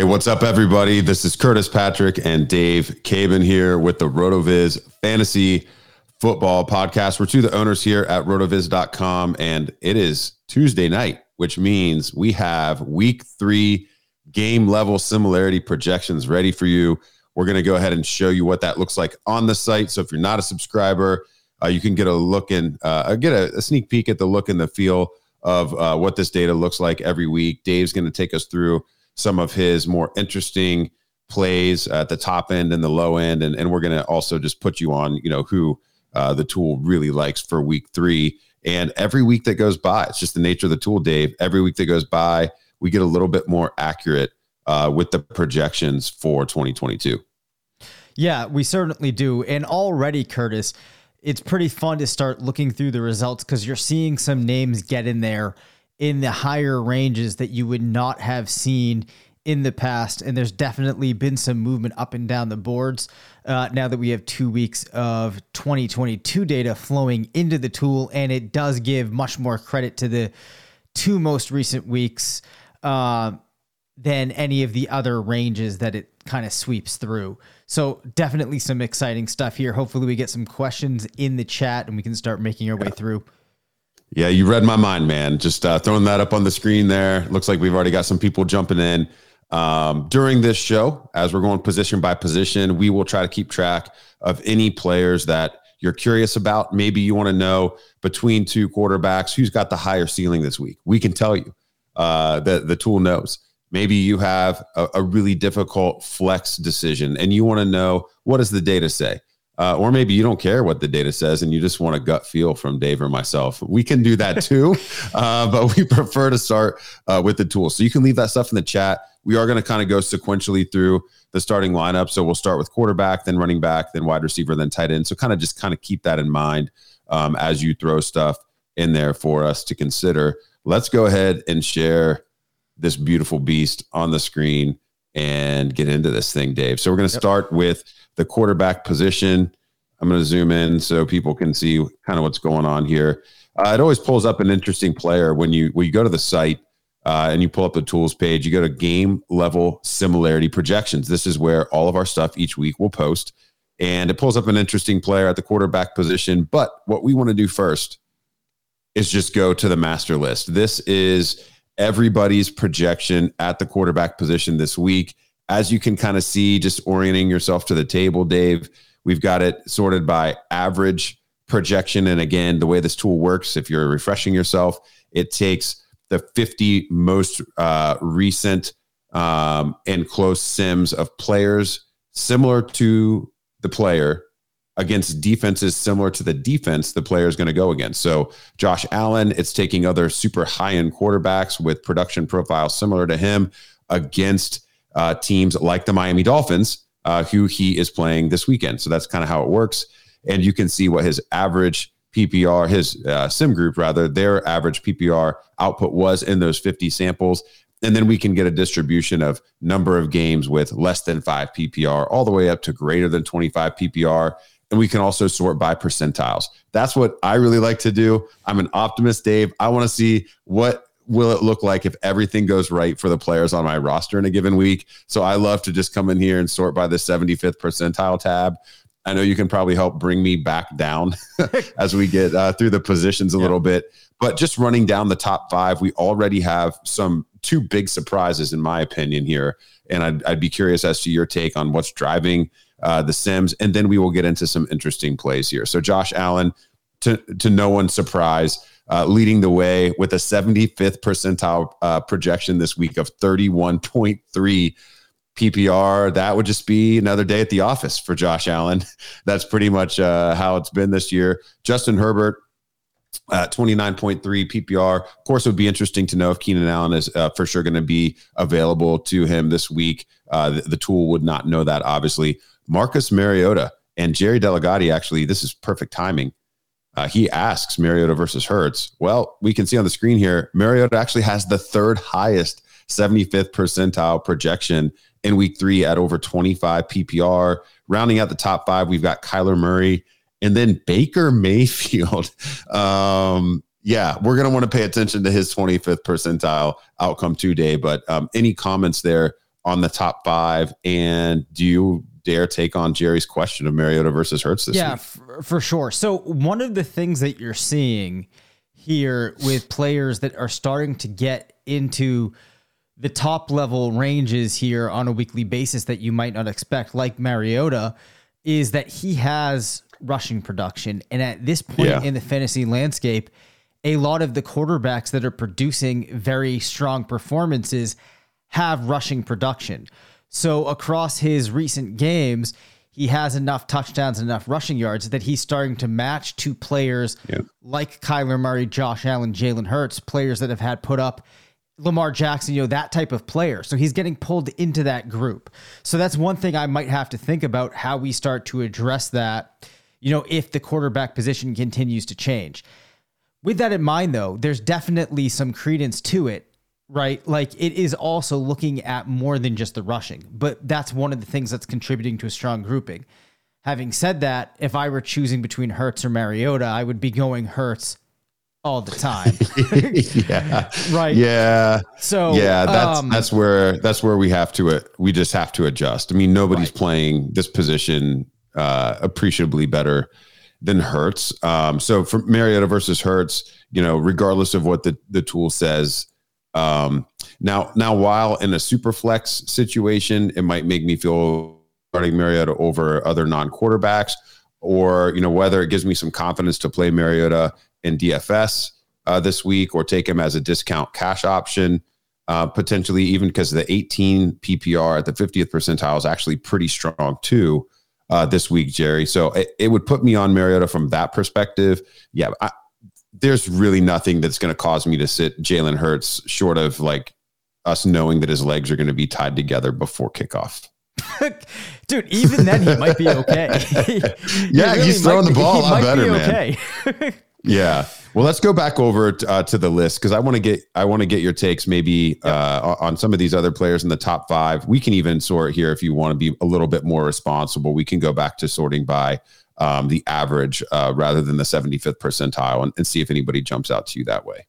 Hey, what's up, everybody? This is Curtis Patrick and Dave Caban here with the RotoViz Fantasy Football Podcast. We're two of the owners here at rotoviz.com, and it is Tuesday night, which means we have week three game level similarity projections ready for you. We're going to go ahead and show you what that looks like on the site. So if you're not a subscriber, uh, you can get a look in, uh, get a, a, sneak peek at the look and the feel of uh, what this data looks like every week. Dave's going to take us through some of his more interesting plays at the top end and the low end. And, and we're going to also just put you on, you know, who uh, the tool really likes for week three. And every week that goes by, it's just the nature of the tool, Dave. Every week that goes by, we get a little bit more accurate uh, with the projections for 2022. Yeah, we certainly do. And already, Curtis, it's pretty fun to start looking through the results because you're seeing some names get in there in the higher ranges that you would not have seen in the past. And there's definitely been some movement up and down the boards uh, now that we have two weeks of 2022 data flowing into the tool. And it does give much more credit to the two most recent weeks uh, than any of the other ranges that it kind of sweeps through. So definitely some exciting stuff here. Hopefully we get some questions in the chat and we can start making our way through. Yeah, you read my mind, man. Just uh, throwing that up on the screen there. Looks like we've already got some people jumping in. Um, during this show, as we're going position by position, we will try to keep track of any players that you're curious about. Maybe you want to know between two quarterbacks who's got the higher ceiling this week. We can tell you. Uh, the the tool knows. Maybe you have a, a really difficult flex decision, and you want to know what does the data say. Uh, or maybe you don't care what the data says and you just want a gut feel from Dave or myself. We can do that too, uh, but we prefer to start uh, with the tool. So you can leave that stuff in the chat. We are going to kind of go sequentially through the starting lineup. So we'll start with quarterback, then running back, then wide receiver, then tight end. So kind of just kind of keep that in mind um, as you throw stuff in there for us to consider. Let's go ahead and share this beautiful beast on the screen and get into this thing, Dave. So we're going to yep. start with the quarterback position. I'm going to zoom in so people can see kind of what's going on here. Uh, it always pulls up an interesting player when you when you go to the site uh, and you pull up the tools page. You go to game level similarity projections. This is where all of our stuff each week will post, and it pulls up an interesting player at the quarterback position. But what we want to do first is just go to the master list. This is everybody's projection at the quarterback position this week as you can kind of see, just orienting yourself to the table, Dave, we've got it sorted by average projection. And again, the way this tool works, if you're refreshing yourself, it takes the 50 most uh, recent um, and close sims of players similar to the player against defenses similar to the defense the player is going to go against. So Josh Allen, it's taking other super high end quarterbacks with production profiles similar to him against uh, teams like the Miami Dolphins, uh, who he is playing this weekend. So that's kind of how it works. And you can see what his average PPR, his uh, sim group rather, their average PPR output was in those 50 samples. And then we can get a distribution of number of games with less than five PPR all the way up to greater than 25 PPR. And we can also sort by percentiles. That's what I really like to do. I'm an optimist, Dave. I want to see what will it look like if everything goes right for the players on my roster in a given week. So I love to just come in here and sort by the 75th percentile tab. I know you can probably help bring me back down as we get uh, through the positions a yeah. little bit. But just running down the top five, we already have some two big surprises, in my opinion, here. And I'd, I'd be curious as to your take on what's driving uh, the Sims. And then we will get into some interesting plays here. So, Josh Allen, to, to no one's surprise, uh, leading the way with a 75th percentile uh, projection this week of 31.3 PPR. That would just be another day at the office for Josh Allen. That's pretty much uh, how it's been this year. Justin Herbert, uh, 29.3 PPR. Of course, it would be interesting to know if Keenan Allen is uh, for sure going to be available to him this week. Uh, the, the, tool would not know that, obviously. Marcus Mariota and Jerry Delegati, actually, this is perfect timing. Uh, he asks Mariota versus Hurts. Well, we can see on the screen here, Mariota actually has the third highest 75th percentile projection in week three at over 25 PPR. Rounding out the top five, we've got Kyler Murray and then Baker Mayfield. Um, yeah, we're going to want to pay attention to his 25th percentile outcome today. But um, any comments there on the top five? And do you dare take on Jerry's question of Mariota versus Hurts this yeah, week? Yeah, for sure. So, one of the things that you're seeing here with players that are starting to get into the top level ranges here on a weekly basis that you might not expect, like Mariota, is that he has rushing production. And at this point yeah. in the fantasy landscape, a lot of the quarterbacks that are producing very strong performances have rushing production. So across his recent games, he has enough touchdowns and enough rushing yards that he's starting to match to players yeah. like Kyler Murray, Josh Allen, Jalen Hurts, players that have had put up Lamar Jackson, you know, that type of player. So he's getting pulled into that group. So that's one thing I might have to think about how we start to address that you know, if the quarterback position continues to change. With that in mind, though, there's definitely some credence to it, right? Like it is also looking at more than just the rushing, but that's one of the things that's contributing to a strong grouping. Having said that, if I were choosing between Hurts or Mariota, I would be going Hurts all the time. yeah. Right. Yeah. So yeah, that's um, that's where that's where we have to uh, we just have to adjust. I mean, nobody's right. playing this position uh, appreciably better than Hurts. Um, so for Mariota versus Hurts, you know, regardless of what the, the tool says, um, now now while in a super flex situation, it might make me feel starting Mariota over other non quarterbacks, or you know whether it gives me some confidence to play Mariota in DFS uh, this week, or take him as a discount cash option. Uh, potentially, even because the 18 PPR at the 50th percentile is actually pretty strong too uh, this week, Jerry. So it, it, would put me on Mariota from that perspective. Yeah, I, there's really nothing that's going to cause me to sit Jalen Hurts short of like us knowing that his legs are going to be tied together before kickoff. Dude, even then he might be okay. yeah, really he's throwing the ball a lot better, be okay. man. yeah. Well, let's go back over uh, to the list because I want to get I want to get your takes maybe uh, on some of these other players in the top five. We can even sort here if you want to be a little bit more responsible. We can go back to sorting by um, the average uh, rather than the 75th percentile and, and see if anybody jumps out to you that way.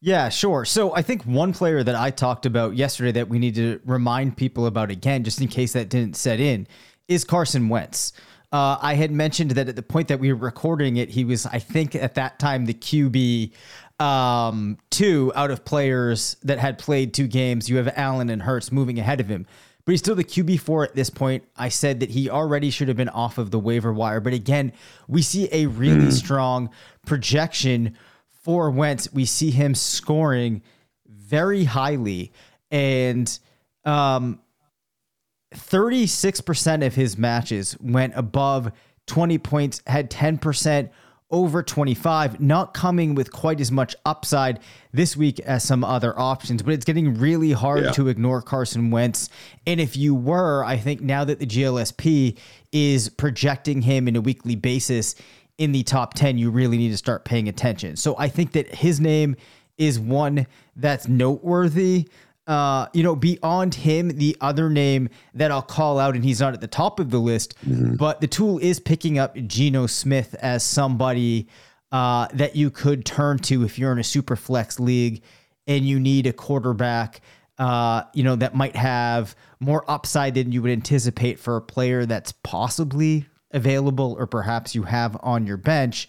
Yeah, sure. So I think one player that I talked about yesterday that we need to remind people about again, just in case that didn't set in, is Carson Wentz. Uh, I had mentioned that at the point that we were recording it, he was, I think, at that time the QB um, two out of players that had played two games. You have Allen and Hurts moving ahead of him, but he's still the QB four at this point. I said that he already should have been off of the waiver wire, but again, we see a really mm. strong projection for Wentz. We see him scoring very highly, and um, 36% of his matches went above 20 points, had 10% over 25, not coming with quite as much upside this week as some other options, but it's getting really hard yeah. to ignore Carson Wentz. And if you were, I think now that the GLSP is projecting him in a weekly basis in the top 10, you really need to start paying attention. So I think that his name is one that's noteworthy uh, you know, beyond him, the other name that I'll call out, and he's not at the top of the list, mm-hmm. but the tool is picking up Geno Smith as somebody uh, that you could turn to if you're in a super flex league and you need a quarterback, uh, you know, that might have more upside than you would anticipate for a player that's possibly available or perhaps you have on your bench.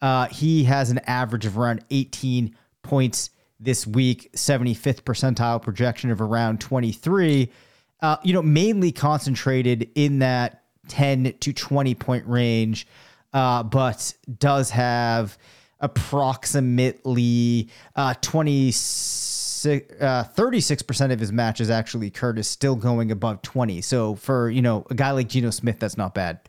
Uh, he has an average of around 18 points this week, 75th percentile projection of around 23. Uh, you know, mainly concentrated in that 10 to 20 point range, uh, but does have approximately uh, 26, uh, 36% of his matches actually Curtis still going above 20. So for, you know, a guy like Geno Smith, that's not bad.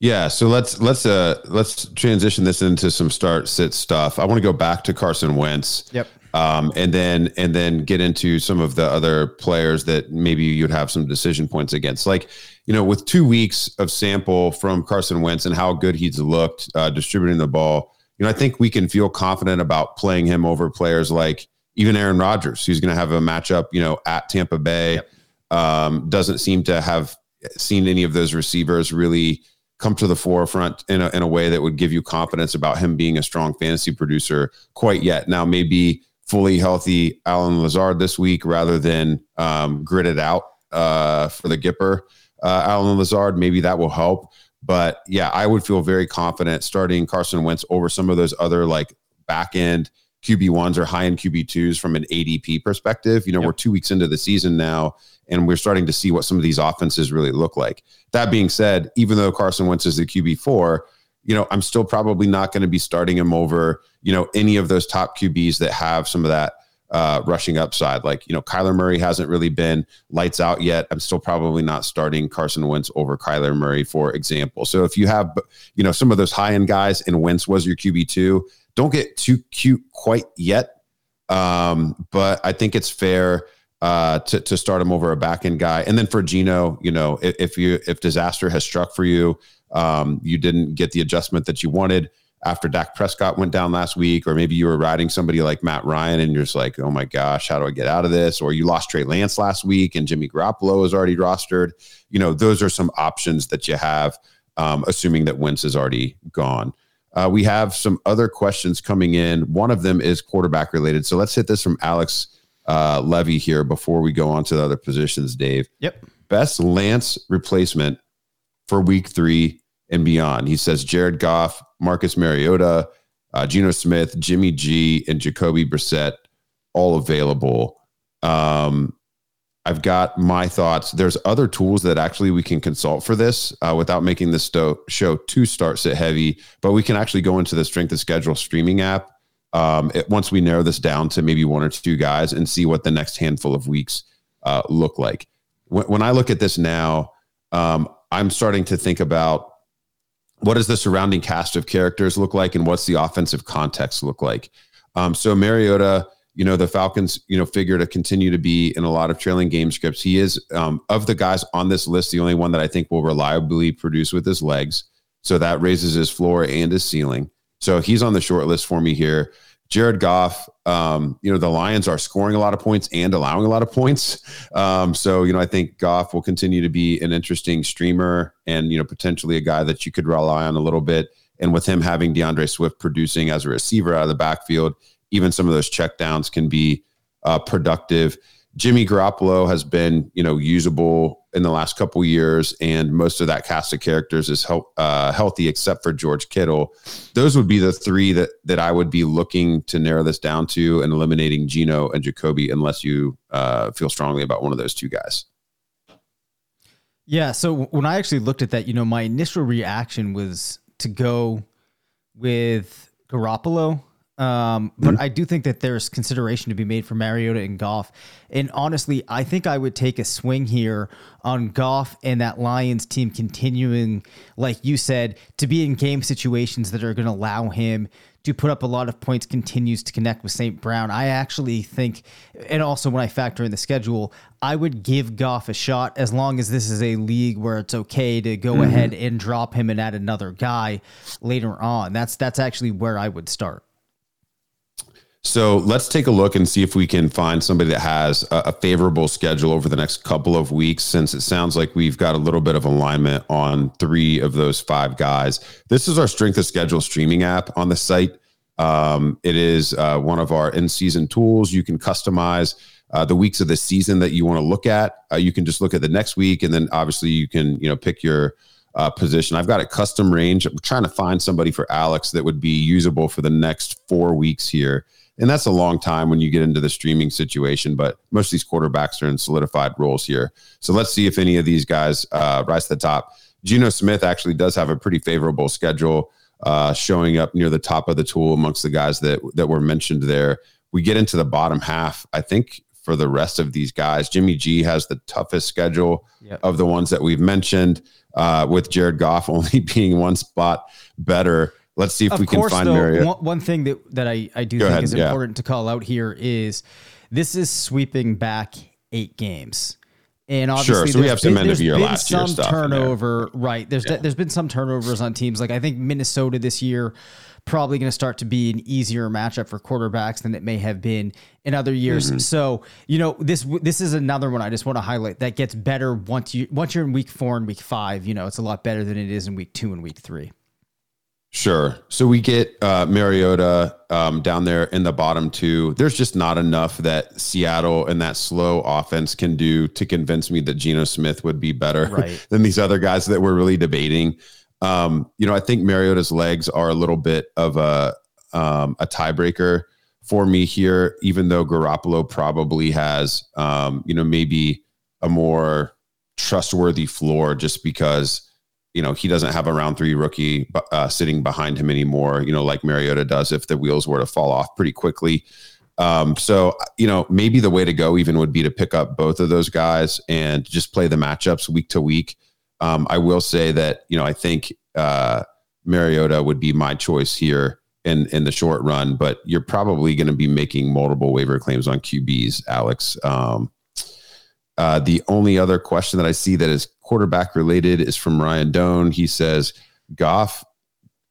Yeah, so let's let's uh let's transition this into some start sit stuff. I want to go back to Carson Wentz. Yep. Um, and then and then get into some of the other players that maybe you'd have some decision points against. Like, you know, with two weeks of sample from Carson Wentz and how good he's looked uh, distributing the ball, you know, I think we can feel confident about playing him over players like even Aaron Rodgers, who's going to have a matchup, you know, at Tampa Bay. Yep. Um, doesn't seem to have seen any of those receivers really come to the forefront in a, in a way that would give you confidence about him being a strong fantasy producer quite yet. Now, maybe fully healthy Allen Lazard this week rather than um, gritted out uh, for the Gipper uh, Allen Lazard. Maybe that will help. But yeah, I would feel very confident starting Carson Wentz over some of those other like back end QB ones or high end QB twos from an ADP perspective. You know, yep. we're two weeks into the season now, and we're starting to see what some of these offenses really look like. That being said, even though Carson Wentz is the QB four, you know, I'm still probably not going to be starting him over, you know, any of those top QBs that have some of that uh, rushing upside. Like, you know, Kyler Murray hasn't really been lights out yet. I'm still probably not starting Carson Wentz over Kyler Murray, for example. So if you have, you know, some of those high end guys and Wentz was your QB2, don't get too cute quite yet. Um, but I think it's fair uh, to to start him over a back end guy. And then for Geno, you know, if, if you if disaster has struck for you, um, you didn't get the adjustment that you wanted after Dak Prescott went down last week, or maybe you were riding somebody like Matt Ryan and you're just like, oh my gosh, how do I get out of this? Or you lost Trey Lance last week and Jimmy Garoppolo is already rostered. You know, those are some options that you have, um, assuming that Wentz is already gone. Uh, we have some other questions coming in. One of them is quarterback related. So let's hit this from Alex uh, Levy here before we go on to the other positions, Dave. Yep. Best Lance replacement for week three and beyond. He says Jared Goff, Marcus Mariota, uh, Geno Smith, Jimmy G, and Jacoby Brissett all available. Um, I've got my thoughts. There's other tools that actually we can consult for this uh, without making this sto- show too start sit heavy, but we can actually go into the strength of schedule streaming app um, it, once we narrow this down to maybe one or two guys and see what the next handful of weeks uh, look like. When, when, I look at this now, um, I'm starting to think about what does the surrounding cast of characters look like and what's the offensive context look like. Um, so Mariota, you know, the Falcons, you know, figure to continue to be in a lot of trailing game scripts. He is um, of the guys on this list, the only one that I think will reliably produce with his legs. So that raises his floor and his ceiling. So he's on the short list for me here. Jared Goff, um, you know, the Lions are scoring a lot of points and allowing a lot of points. Um, so, you know, I think Goff will continue to be an interesting streamer and, you know, potentially a guy that you could rely on a little bit. And with him having DeAndre Swift producing as a receiver out of the backfield, even some of those checkdowns can be uh, productive. Jimmy Garoppolo has been, you know, usable in the last couple years, and most of that cast of characters is uh, healthy, except for George Kittle. Those would be the three that that I would be looking to narrow this down to, and eliminating Geno and Jacoby, unless you uh, feel strongly about one of those two guys. Yeah. So when I actually looked at that, you know, my initial reaction was to go with Garoppolo um, but mm-hmm. I do think that there's consideration to be made for Mariota and Goff. And honestly, I think I would take a swing here on Goff and that Lions team continuing, like you said, to be in game situations that are going to allow him to put up a lot of points, continues to connect with St. Brown. I actually think, and also when I factor in the schedule, I would give Goff a shot as long as this is a league where it's okay to go mm-hmm. ahead and drop him and add another guy later on. That's that's actually where I would start. So let's take a look and see if we can find somebody that has a, a, favorable schedule over the next couple of weeks, since it sounds like we've got a little bit of alignment on three of those five guys. This is our strength of schedule streaming app on the site. Um, it is uh, one of our in season tools. You can customize uh, the weeks of the season that you want to look at. Uh, you can just look at the next week, and then obviously you can you know pick your uh, position. I've got a custom range. I'm trying to find somebody for Alex that would be usable for the next four weeks here and that's a long time when you get into the streaming situation. But most of these quarterbacks are in solidified roles here. So let's see if any of these guys uh, rise to the top. Geno Smith actually does have a pretty favorable schedule, uh, showing up near the top of the tool amongst the guys that that were mentioned there. We get into the bottom half. I think for the rest of these guys, Jimmy G has the toughest schedule yep. of the ones that we've mentioned. Uh, with Jared Goff only being one spot better. Let's see if of we course, can find though, One, one, thing that, that I, I do Go think ahead, is yeah. important to call out here is this is sweeping back eight games. And obviously, sure. So we have some been, end of year last year stuff. Turnover, right? There's yeah. there's been some turnovers on teams. Like I think Minnesota this year probably going to start to be an easier matchup for quarterbacks than it may have been in other years. Mm-hmm. So you know this this is another one I just want to highlight that gets better once you once you're in week four and week five. You know it's a lot better than it is in week two and week three. Sure. So we get uh, Mariota um, down there in the bottom two. There's just not enough that Seattle and that slow offense can do to convince me that Geno Smith would be better right. than these other guys that we're really debating. Um, you know, I think Mariota's legs are a little bit of a um, a tiebreaker for me here, even though Garoppolo probably has, um, you know, maybe a more trustworthy floor just because you know, he doesn't have a round three rookie uh, sitting behind him anymore, you know, like Mariota does if the wheels were to fall off pretty quickly. Um, so, you know, maybe the way to go even would be to pick up both of those guys and just play the matchups week to week. Um, I will say that, you know, I think uh, Mariota would be my choice here in, in the short run, but you're probably going to be making multiple waiver claims on QBs, Alex. Um, uh, the only other question that I see that is quarterback related is from Ryan Doan. He says Goff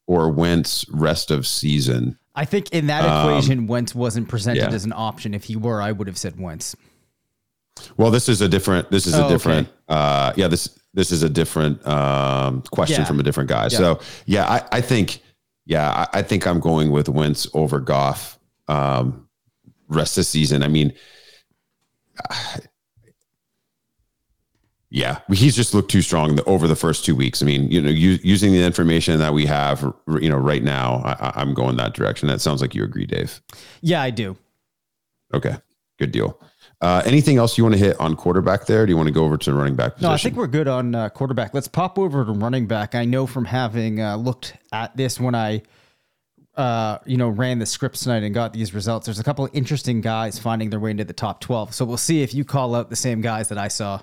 or Wentz rest of season. I think in that um, equation, Wentz wasn't presented yeah. as an option. If he were, I would have said Wentz. Well, this is a different. This is oh, a different. Okay. Uh, yeah this this is a different um, question yeah. from a different guy. Yeah. So yeah, I, I think yeah, I, I, think I'm going with Wentz over Goff um, rest of season. I mean, yeah, he's just looked too strong over the first two weeks. I mean, you know, using the information that we have, you know, right now, I, am going that direction. That sounds like you agree, Dave. Yeah, I do. Okay, good deal. Uh, anything else you want to hit on quarterback there? do you want to go over to running back? Position? No, I think we're good on uh, quarterback. Let's pop over to running back. I know from having uh, looked at this when I, uh, you know, ran the scripts tonight and got these results. There's a couple of interesting guys finding their way into the top 12. So we'll see if you call out the same guys that I saw.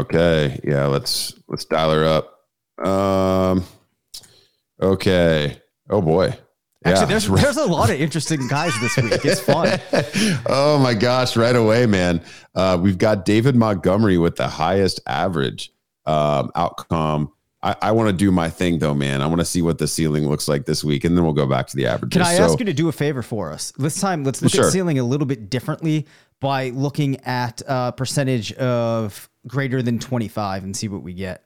Okay, yeah, let's let's dial her up. Um, okay. Oh boy. Actually, yeah. there's there's a lot of interesting guys this week. It's fun. oh my gosh! Right away, man. Uh, we've got David Montgomery with the highest average um, outcome. I, I want to do my thing though, man. I want to see what the ceiling looks like this week, and then we'll go back to the averages. Can I so, ask you to do a favor for us this time? Let's look sure. at ceiling a little bit differently by looking at uh, percentage of greater than 25 and see what we get.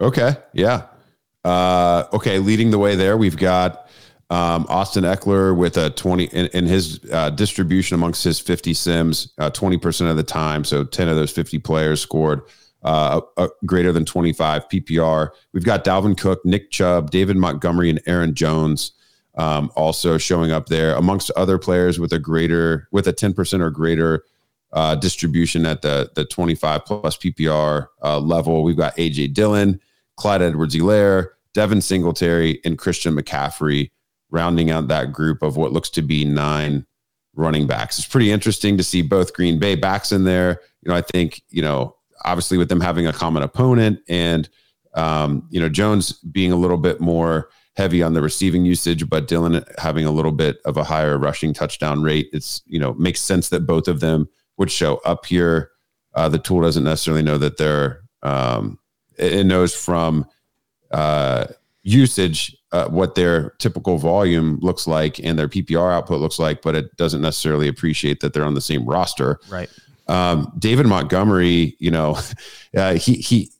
Okay. Yeah. Uh, okay. Leading the way there, we've got um, Austin Ekeler with a 20 in, in his uh, distribution amongst his 50 sims, uh, 20% of the time. So 10 of those 50 players scored uh, a greater than 25 PPR. We've got Dalvin Cook, Nick Chubb, David Montgomery, and Aaron Jones um, also showing up there amongst other players with a greater, with a 10% or greater uh, distribution at the the 25 plus PPR uh, level. We've got AJ Dillon, Clyde Edwards-Helaire, Devin Singletary, and Christian McCaffrey rounding out that group of what looks to be nine running backs. It's pretty interesting to see both Green Bay backs in there. You know, I think, you know, obviously with them having a common opponent and, um, you know, Jones being a little bit more heavy on the receiving usage, but Dillon having a little bit of a higher rushing touchdown rate. It's, you know, makes sense that both of them would show up here. Uh, the tool doesn't necessarily know that they're, um, it, it knows from uh, usage uh, what their typical volume looks like and their PPR output looks like, but it doesn't necessarily appreciate that they're on the same roster. Right. Um, David Montgomery, you know, uh, he he,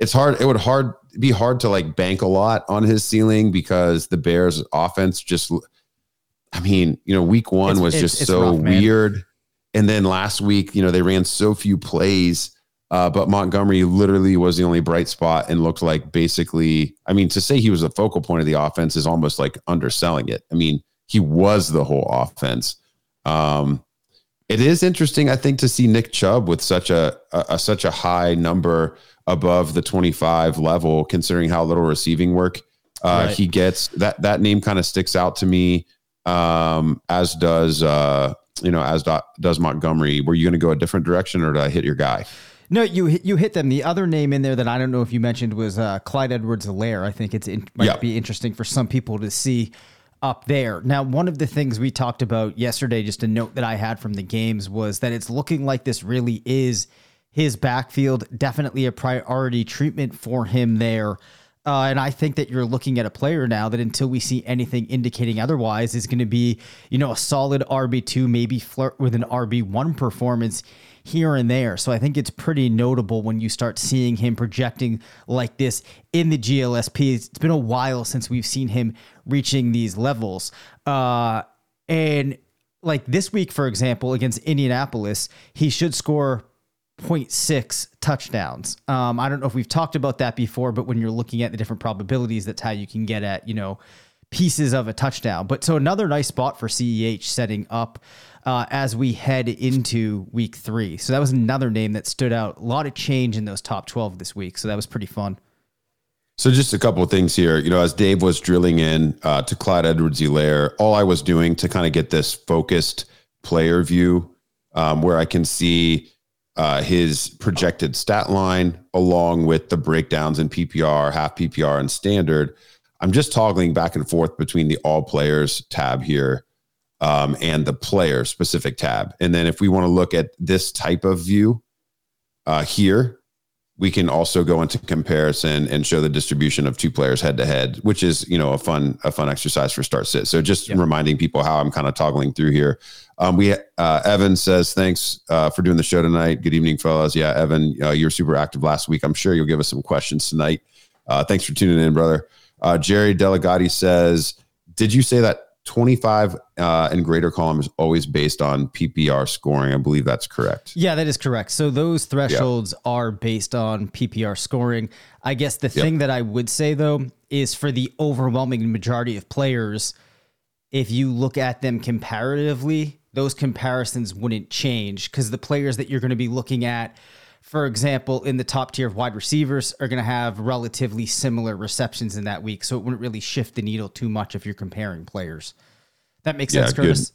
it's hard. It would hard be hard to like bank a lot on his ceiling because the Bears' offense just. I mean, you know, week one it's, was it's, just it's so rough, weird, and then last week, you know, they ran so few plays uh, but Montgomery literally was the only bright spot and looked like basically, I mean, to say he was the focal point of the offense is almost like underselling it. I mean, he was the whole offense. Um, it is interesting, I think, to see Nick Chubb with such a, a, a such a high number above the 25 level, considering how little receiving work uh, right. he gets. That that name kind of sticks out to me, um, as does uh, you know, as do, does Montgomery. Were you going to go a different direction, or did I hit your guy? No, you you hit them. The other name in there that I don't know if you mentioned was uh, Clyde Edwards-Helaire. I think it's it might be interesting for some people to see up there. Now, one of the things we talked about yesterday, just a note that I had from the games, was that it's looking like this really is his backfield. Definitely a priority treatment for him there. Uh, and I think that you're looking at a player now that until we see anything indicating otherwise is going to be, you know, a solid RB2, maybe flirt with an RB1 performance here and there. So I think it's pretty notable when you start seeing him projecting like this in the GLSP. It's been a while since we've seen him reaching these levels. Uh, and like this week, for example, against Indianapolis, he should score 0.6 touchdowns. Um, I don't know if we've talked about that before, but when you're looking at the different probabilities, that's how you can get at, you know, pieces of a touchdown. But so another nice spot for CEH setting up uh, as we head into week three. So that was another name that stood out. A lot of change in those top 12 this week. So that was pretty fun. So just a couple of things here. You know, as Dave was drilling in uh, to Clyde Edwards-Helaire, all I was doing to kind of get this focused player view um, where I can see uh, his projected stat line along with the breakdowns in PPR, half PPR, and standard. I'm just toggling back and forth between the all players tab here um, and the player specific tab. And then if we want to look at this type of view uh, here, we can also go into comparison and show the distribution of two players head to head, which is you know a fun a fun exercise for start sit. So just reminding people how I'm kind of toggling through here. Um, we uh, Evan says thanks uh, for doing the show tonight. Good evening, fellas. Yeah, Evan, uh, you were super active last week. I'm sure you'll give us some questions tonight. Uh, thanks for tuning in, brother. Uh, Jerry Delegati says, "Did you say that 25 uh, and greater column is always based on PPR scoring. I believe that's correct. Yeah, that is correct. So those thresholds are based on PPR scoring. I guess the thing yep. that I would say though is for the overwhelming majority of players, if you look at them comparatively, those comparisons wouldn't change because the players that you're going to be looking at for example, in the top tier of wide receivers are going to have relatively similar receptions in that week. So it wouldn't really shift the needle too much if you're comparing players. That makes sense, Curtis?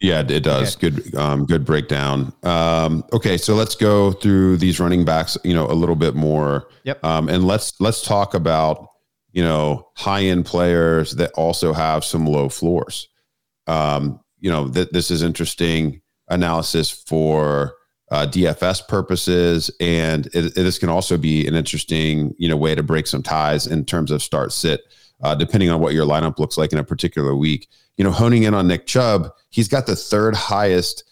Good. Yeah, it does. Okay. Good, um, good breakdown. Um, okay, so let's go through these running backs, you know, a little bit more. Yep. Um, and let's let's talk about you know high end players that also have some low floors. Um, you know, th- this is interesting analysis for uh, DFS purposes, and it, it, this can also be an interesting, you know, way to break some ties in terms of start sit, uh, depending on what your lineup looks like in a particular week. You know, honing in on Nick Chubb, he's got the third highest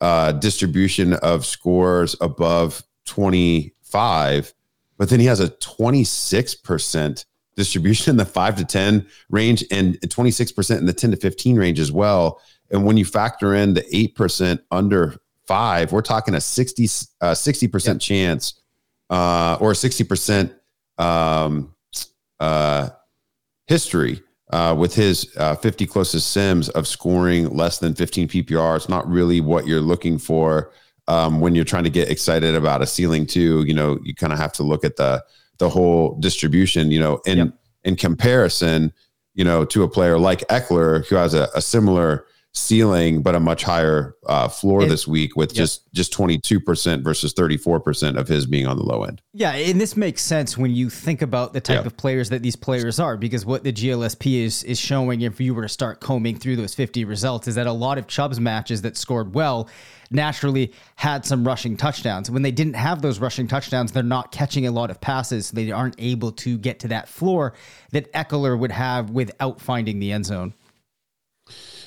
uh, distribution of scores above 25, but then he has a 26% distribution in the five to 10 range and 26% in the 10 to 15 range as well. And when you factor in the 8% under five, we're talking a 60, uh, 60% yep. chance uh, or 60% um, uh, history uh, with his uh, 50 closest sims of scoring less than 15 PPR. It's not really what you're looking for um, when you're trying to get excited about a ceiling too. You know, you kind of have to look at the the whole distribution. You know, in yep. in comparison, you know, to a player like Ekeler who has a, a similar ceiling, but a much higher uh, floor it, this week with yep. just just 22% versus 34% of his being on the low end. Yeah, and this makes sense when you think about the type yep. of players that these players are, because what the GLSP is is showing, if you were to start combing through those 50 results, is that a lot of Chubb's matches that scored well naturally had some rushing touchdowns. When they didn't have those rushing touchdowns, they're not catching a lot of passes. So they aren't able to get to that floor that Ekeler would have without finding the end zone.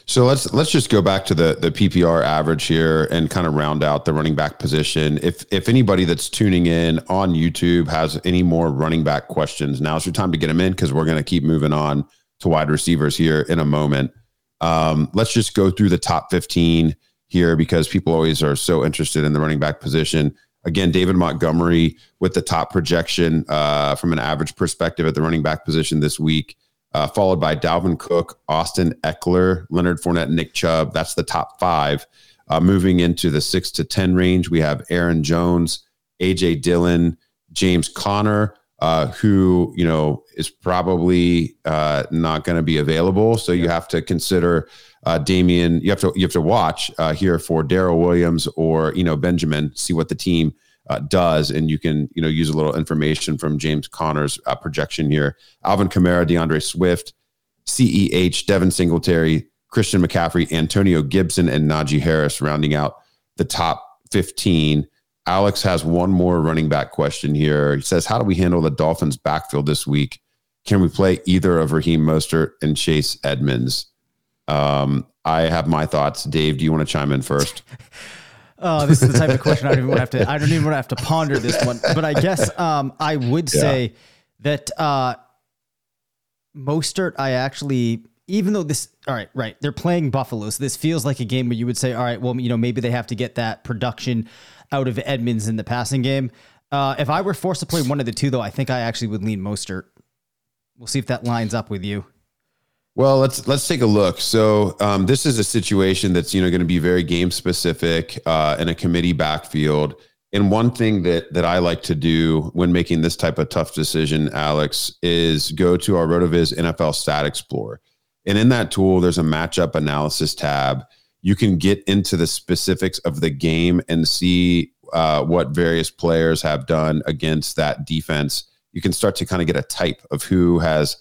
So let's let's just go back to the the PPR average here and kind of round out the running back position. If if anybody that's tuning in on YouTube has any more running back questions, now's your time to get them in because we're going to keep moving on to wide receivers here in a moment. Um, let's just go through the top 15 here because people always are so interested in the running back position. Again, David Montgomery with the top projection uh, from an average perspective at the running back position this week uh, followed by Dalvin Cook, Austin Ekeler, Leonard Fournette, Nick Chubb. That's the top five. Uh, moving into the six to 10 range, we have Aaron Jones, AJ Dillon, James Conner, uh, who, you know, is probably uh, not going to be available. So you have to consider uh, Damien. You have to, you have to watch uh, here for Darrel Williams or, you know, Benjamin, see what the team uh, does, and you can you know use a little information from James Conner's uh, projection here. Alvin Kamara, DeAndre Swift, CEH, Devin Singletary, Christian McCaffrey, Antonio Gibson, and Najee Harris rounding out the top 15. Alex has one more running back question here. He says, How do we handle the Dolphins' backfield this week? Can we play either of Raheem Mostert and Chase Edmonds? Um, I have my thoughts. Dave, do you want to chime in first? Oh, this is the type of question I don't even want to have to. I don't even want to have to ponder this one. But I guess um, I would yeah. say that uh, Mostert, I actually, even though this, all right, right, they're playing Buffalo, so this feels like a game where you would say, all right, well, you know, maybe they have to get that production out of Edmonds in the passing game. Uh, if I were forced to play one of the two, though, I think I actually would lean Mostert. We'll see if that lines up with you. Well, let's let's take a look. So um, this is a situation that's you know going to be very game specific uh, in a committee backfield. And one thing that that I like to do when making this type of tough decision, Alex, is go to our Rotoviz NFL Stat Explorer. And in that tool, there's a matchup analysis tab. You can get into the specifics of the game and see uh, what various players have done against that defense. You can start to kind of get a type of who has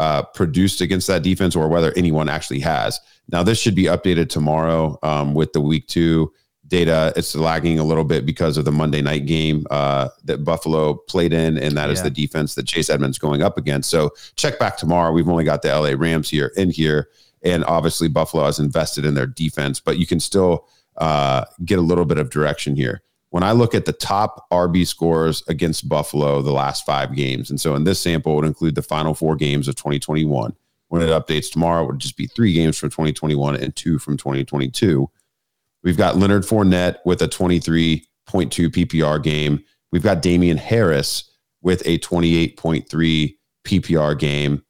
uh, produced against that defense or whether anyone actually has. Now, this should be updated tomorrow um, with the week two data. It's lagging a little bit because of the Monday night game uh, that Buffalo played in, and that yeah. is the defense that Chase Edmonds going up against. So check back tomorrow. We've only got the LA Rams here in here, and obviously Buffalo has invested in their defense, but you can still uh, get a little bit of direction here when I look at the top RB scores against Buffalo the last five games, and so in this sample would include the final four games of 2021. When it updates tomorrow, it would just be three games from 2021 and two from 2022. We've got Leonard Fournette with a 23.2 PPR game. We've got Damien Harris with a 28.3 PPR game.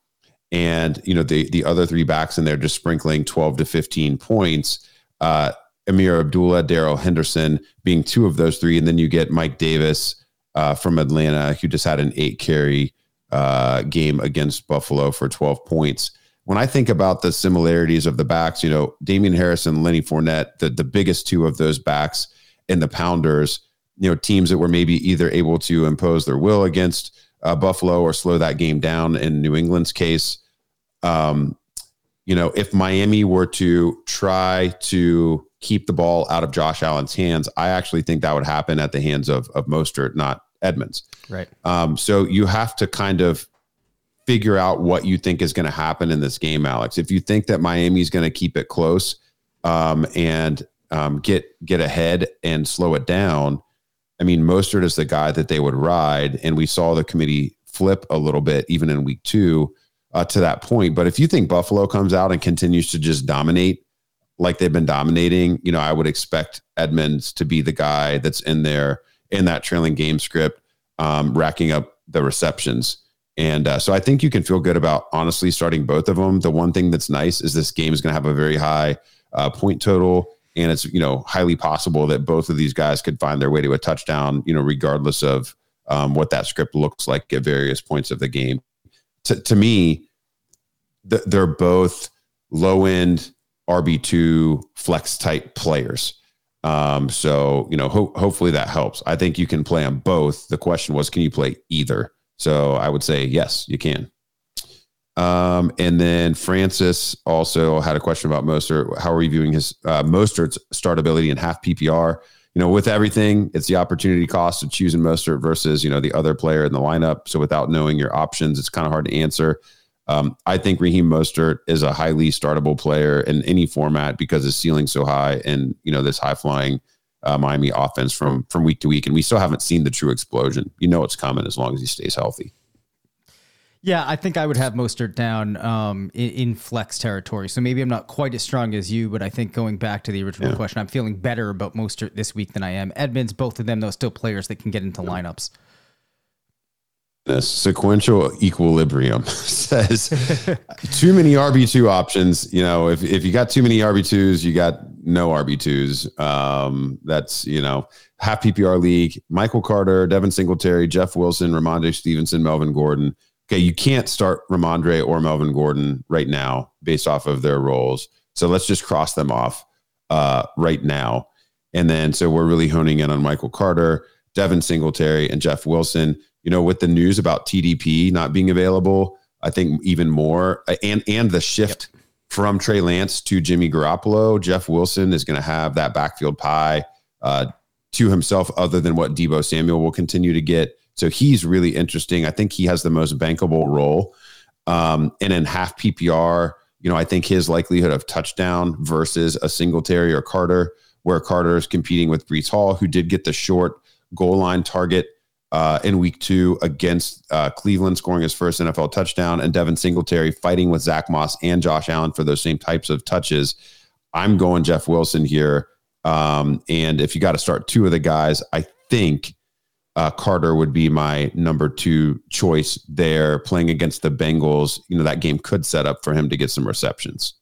And, you know, the, the other three backs in there just sprinkling 12 to 15 points. Uh, Ameer Abdullah, Darrell Henderson being two of those three. And then you get Mike Davis uh, from Atlanta, who just had an eight carry uh, game against Buffalo for 12 points. When I think about the similarities of the backs, you know, Damien Harris and Lenny Fournette, the, the biggest two of those backs in the Pounders, you know, teams that were maybe either able to impose their will against uh, Buffalo or slow that game down in New England's case. Um, you know, if Miami were to try to keep the ball out of Josh Allen's hands, I actually think that would happen at the hands of of Mostert, not Edmonds. Right. Um, so you have to kind of figure out what you think is going to happen in this game, Alex. If you think that Miami is going to keep it close um, and um, get get ahead and slow it down, I mean, Mostert is the guy that they would ride, and we saw the committee flip a little bit even in week two uh, to that point. But if you think Buffalo comes out and continues to just dominate like they've been dominating, you know, I would expect Edmonds to be the guy that's in there in that trailing game script, um, racking up the receptions. And uh, so I think you can feel good about honestly starting both of them. The one thing that's nice is this game is going to have a very high uh, point total, and it's you know highly possible that both of these guys could find their way to a touchdown. You know, regardless of um, what that script looks like at various points of the game. To, to me, th- they're both low end RB2 flex type players. Um, so, you know, ho- hopefully that helps. I think you can play on both. The question was, can you play either? So I would say, yes, you can. Um, and then Francis also had a question about Mostert. How are you viewing his uh, Mostert's startability in half PPR? You know, with everything, it's the opportunity cost of choosing Mostert versus you know the other player in the lineup. So without knowing your options, it's kind of hard to answer. Um, I think Raheem Mostert is a highly startable player in any format because his ceiling's so high, and you know this high flying uh, Miami offense from from week to week, and we still haven't seen the true explosion. You know it's coming as long as he stays healthy. Yeah, I think I would have Mostert down um, in, in, flex territory. So maybe I'm not quite as strong as you, but I think going back to the original yeah. question, I'm feeling better about Mostert this week than I am Edmonds. Both of them, though, still players that can get into yeah. lineups. This sequential equilibrium says too many RB2 options. You know, if, if you got too many RB2s, you got no RB2s. Um, that's, you know, half PPR league, Michael Carter, Devin Singletary, Jeff Wilson, Rhamondre Stevenson, Melvin Gordon okay, you can't start Rhamondre or Melvin Gordon right now based off of their roles. So let's just cross them off uh, right now. And then, so we're really honing in on Michael Carter, Devin Singletary, and Jeff Wilson. You know, with the news about TDP not being available, I think even more, uh, and and the shift yep. from Trey Lance to Jimmy Garoppolo, Jeff Wilson is going to have that backfield pie uh, to himself, other than what Deebo Samuel will continue to get. So he's really interesting. I think he has the most bankable role. Um, and in half PPR, you know, I think his likelihood of touchdown versus a Singletary or Carter, where Carter is competing with Breece Hall, who did get the short goal line target uh, in week two against uh, Cleveland, scoring his first NFL touchdown, and Devin Singletary fighting with Zach Moss and Josh Allen for those same types of touches. I'm going Jeff Wilson here. Um, and if you got to start two of the guys, I think uh, Carter would be my number two choice there. Playing against the Bengals, you know that game could set up for him to get some receptions.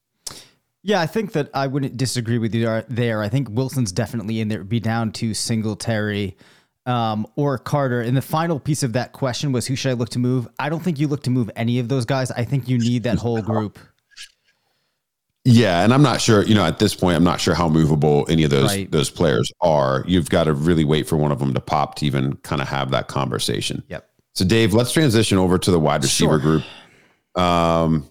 Yeah, I think that I wouldn't disagree with you there. I think Wilson's definitely in there. Be down to Singletary um, or Carter. And the final piece of that question was who should I look to move? I don't think you look to move any of those guys. I think you need that whole group. Yeah, and I'm not sure. You know, at this point, I'm not sure how movable any of those right. those players are. You've got to really wait for one of them to pop to even kind of have that conversation. Yep. So, Dave, let's transition over to the wide receiver sure. group. Um,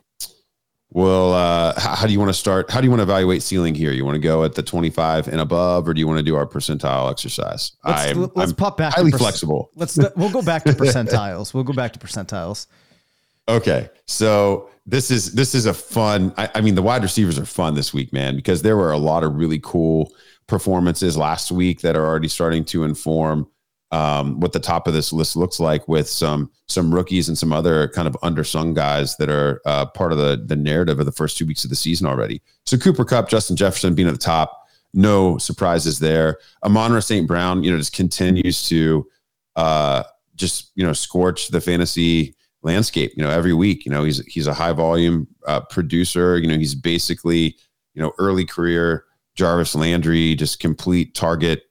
well, uh, how, how, do you want to start? How do you want to evaluate ceiling here? You want to go at the 25 and above, or do you want to do our percentile exercise? Let's, I'm, let's I'm pop back. Highly flexible. Let's we'll go back to percentiles. we'll go back to percentiles. Okay, so this is this is a fun. I, I, mean, the wide receivers are fun this week, man, because there were a lot of really cool performances last week that are already starting to inform um, what the top of this list looks like with some some rookies and some other kind of undersung guys that are uh, part of the the narrative of the first two weeks of the season already. So Cooper Kupp, Justin Jefferson being at the top, no surprises there. Amon St. Brown, you know, just continues to uh, just you know scorch the fantasy landscape. You know, every week, you know, he's he's a high volume uh, producer. You know, he's basically you know early career Jarvis Landry, just complete target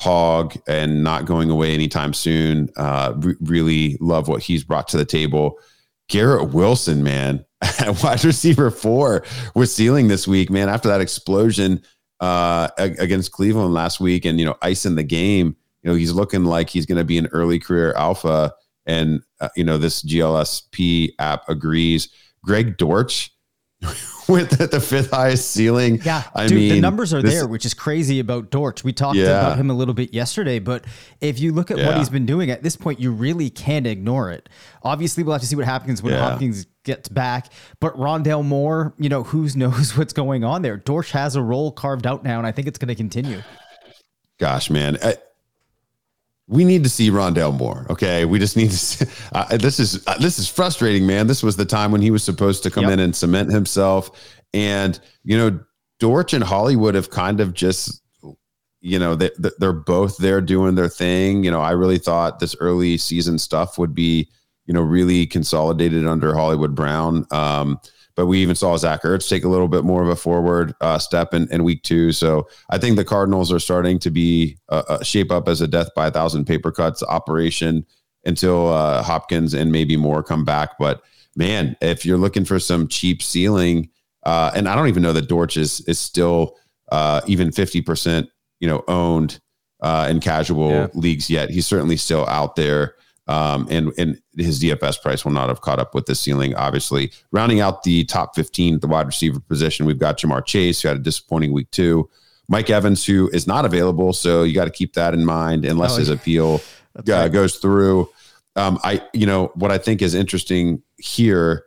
hog and not going away anytime soon. Uh, re- really love what he's brought to the table. Garrett Wilson, man, wide receiver four, we're sealing this week, man. After that explosion uh, against Cleveland last week, and you know, ice in the game. You know, he's looking like he's going to be an early career alpha and uh, you know this GLSP app agrees. Greg Dortch with the, the, fifth highest ceiling. Yeah, I dude, mean the numbers are this, there, which is crazy about Dortch. We talked yeah. about him a little bit yesterday, but if you look at yeah. what he's been doing at this point, you really can't ignore it. Obviously, we'll have to see what happens when yeah. Hopkins gets back. But Rondale Moore, you know, who knows what's going on there? Dortch has a role carved out now, and I think it's going to continue. Gosh, man. I, we need to see Rondale Moore. Okay, we just need to. See, uh, this is uh, this is frustrating, man. This was the time when he was supposed to come yep. in and cement himself, and you know, Dortch and Hollywood have kind of just, you know, they they're both there doing their thing. You know, I really thought this early season stuff would be, you know, really consolidated under Hollywood Brown. Um, but we even saw Zach Ertz take a little bit more of a forward uh, step in, in, week two. So I think the Cardinals are starting to be uh, uh, shape up as a death by a thousand paper cuts operation until uh, Hopkins and maybe more come back. But man, if you're looking for some cheap ceiling, Uh, and I don't even know that Dortch is is still uh, even fifty percent, you know, owned uh, in casual yeah. leagues yet. He's certainly still out there. Um, and and his DFS price will not have caught up with the ceiling. Obviously, rounding out the top fifteen, the wide receiver position, we've got Ja'Marr Chase, who had a disappointing week two. Mike Evans, who is not available, so you got to keep that in mind unless oh, his appeal uh, right. goes through. Um, I, you know, what I think is interesting here,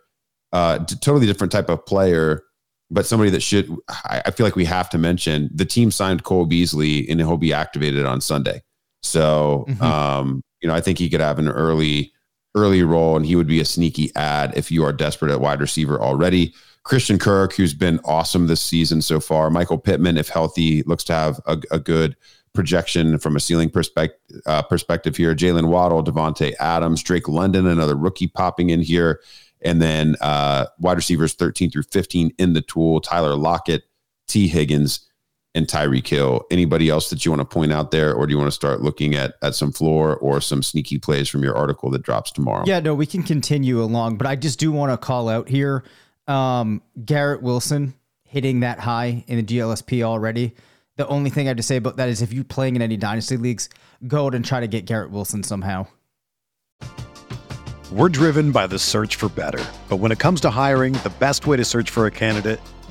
uh, totally different type of player, but somebody that should. I, I feel like we have to mention the team signed Cole Beasley, and he'll be activated on Sunday. So, mm-hmm. um, you know, I think he could have an early, early role, and he would be a sneaky ad if you are desperate at wide receiver already. Christian Kirk, who's been awesome this season so far. Michael Pittman, if healthy, looks to have a, a good projection from a ceiling perspective uh, perspective here. Jaylen Waddle, Davante Adams, Drake London, another rookie popping in here, and then uh, wide receivers 13 through 15 in the tool. Tyler Lockett, Tee Higgins, and Tyreek Hill. Anybody else that you want to point out there, or do you want to start looking at at some floor or some sneaky plays from your article that drops tomorrow? Yeah, no, we can continue along, but I just do want to call out here um, Garrett Wilson hitting that high in the GLSP already. The only thing I have to say about that is if you're playing in any dynasty leagues, go out and try to get Garrett Wilson somehow. We're driven by the search for better. But when it comes to hiring, the best way to search for a candidate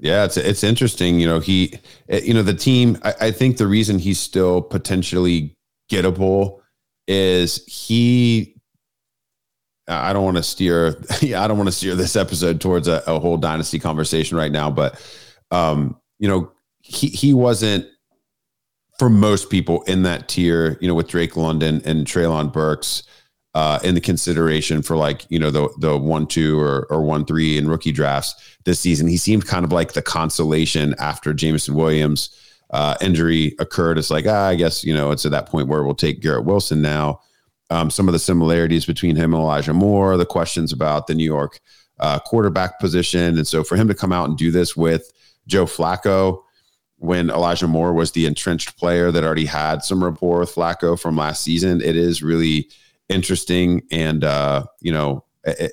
Yeah, it's it's interesting. You know, he, eh, you know, the team. I, I think the reason he's still potentially gettable is he. I don't want to steer. Yeah, I don't want to steer this episode towards a, a whole dynasty conversation right now, but um, you know, he he wasn't for most people in that tier. You know, with Drake London and Treylon Burks uh, in the consideration for like you know the the one two or or one three in rookie drafts this season. He seemed kind of like the consolation after Jameson Williams uh, injury occurred. It's like ah, I guess you know it's at that point where we'll take Garrett Wilson now. Um, some of the similarities between him and Elijah Moore, the questions about the New York uh, quarterback position, and so for him to come out and do this with Joe Flacco when Elijah Moore was the entrenched player that already had some rapport with Flacco from last season, it is really interesting and uh, you know,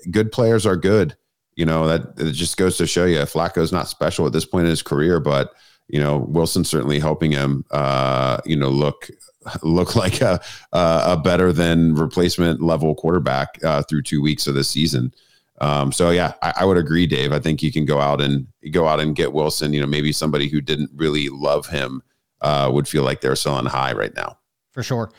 good players are good. You know, that it just goes to show you Flacco's not special at this point in his career, but you know, Wilson certainly helping him uh, you know, look look like a a better than replacement level quarterback uh, through two weeks of this season. Um, so yeah, I, I, would agree, Dave. I think you can go out and go out and get Wilson. You know, maybe somebody who didn't really love him uh, would feel like they're selling high right now. For sure.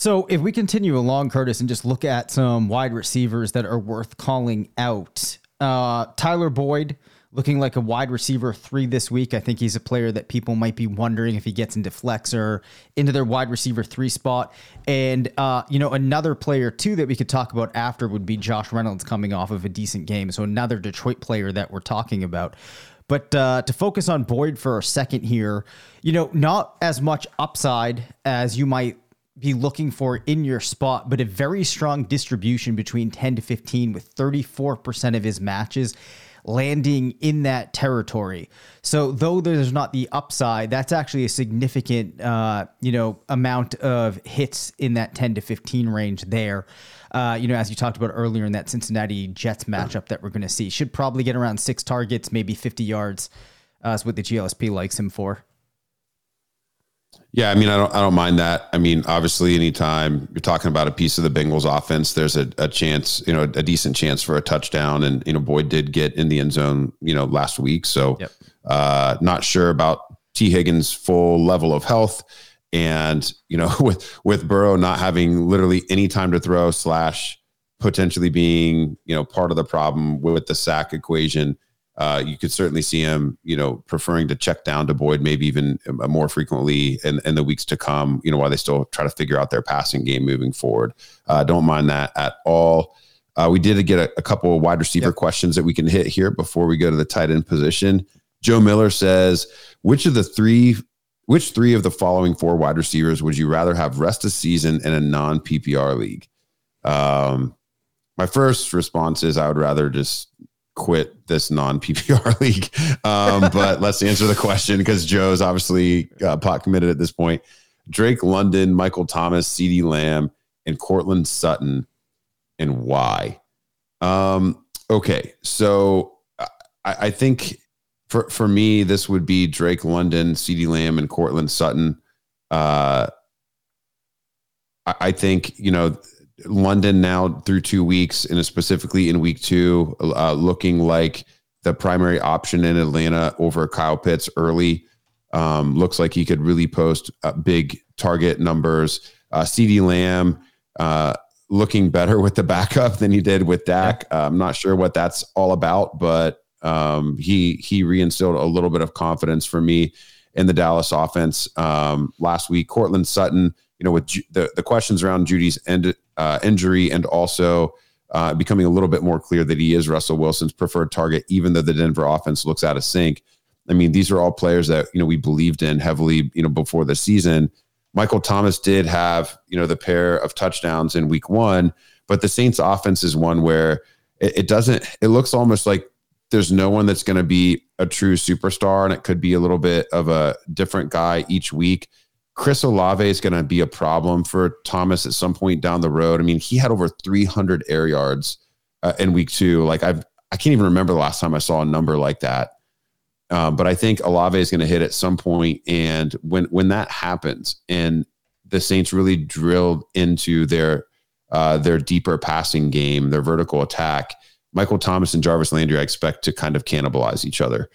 So if we continue along, Curtis, and just look at some wide receivers that are worth calling out, uh, Tyler Boyd looking like a wide receiver three this week. I think he's a player that people might be wondering if he gets into flex or into their wide receiver three spot. And, uh, you know, another player too that we could talk about after would be Josh Reynolds coming off of a decent game. So another Detroit player that we're talking about. But uh, to focus on Boyd for a second here, you know, not as much upside as you might be looking for in your spot, but a very strong distribution between 10 to 15 with 34% of his matches landing in that territory. So though there's not the upside, that's actually a significant, uh, you know, amount of hits in that 10 to 15 range there. Uh, you know, as you talked about earlier in that Cincinnati Jets matchup that we're going to see, should probably get around six targets, maybe 50 yards. Uh, is what the GLSP likes him for. Yeah, I mean, I don't, I don't mind that. I mean, obviously, anytime you're talking about a piece of the Bengals offense, there's a, a chance, you know, a decent chance for a touchdown. And you know, Boyd did get in the end zone, you know, last week. So, yep. uh, not sure about Tee Higgins' full level of health, and you know, with with Burrow not having literally any time to throw slash potentially being, you know, part of the problem with the sack equation uh, you could certainly see him, you know, preferring to check down to Boyd maybe even uh, more frequently in, in the weeks to come, you know, while they still try to figure out their passing game moving forward. Uh, don't mind that at all. Uh, we did get a, a, couple of wide receiver yep. questions that we can hit here before we go to the tight end position. Joe Miller says, which of the three, which three of the following four wide receivers would you rather have rest of season in a non PPR league? Um, my first response is I would rather just quit this non PPR league. Um, but let's answer the question because Joe's obviously uh, pot committed at this point. Drake London, Michael Thomas, CeeDee Lamb, and Courtland Sutton, and why? Um, okay, so I, I, think for for me, this would be Drake London, CeeDee Lamb, and Courtland Sutton. Uh, I, I think you know London now through two weeks, and specifically in week two, uh, looking like the primary option in Atlanta over Kyle Pitts early. Um, looks like he could really post uh, big target numbers. Uh, CeeDee Lamb uh, looking better with the backup than he did with Dak. Yeah. Uh, I'm not sure what that's all about, but um, he he reinstilled a little bit of confidence for me in the Dallas offense um, last week. Courtland Sutton you know, with Ju- the the questions around Jeudy's end, uh, injury and also uh, becoming a little bit more clear that he is Russell Wilson's preferred target, even though the Denver offense looks out of sync. I mean, these are all players that you know we believed in heavily, you know, before the season. Michael Thomas did have you know the pair of touchdowns in Week One, but the Saints' offense is one where it, it doesn't. It looks almost like there's no one that's going to be a true superstar, and it could be a little bit of a different guy each week. Chris Olave is going to be a problem for Thomas at some point down the road. I mean, he had over 300 air yards uh, in week two. Like I've, I can't even remember the last time I saw a number like that. Um, but I think Olave is going to hit at some point, and when when that happens, and the Saints really drilled into their uh, their deeper passing game, their vertical attack, Michael Thomas and Jarvis Landry, I expect to kind of cannibalize each other.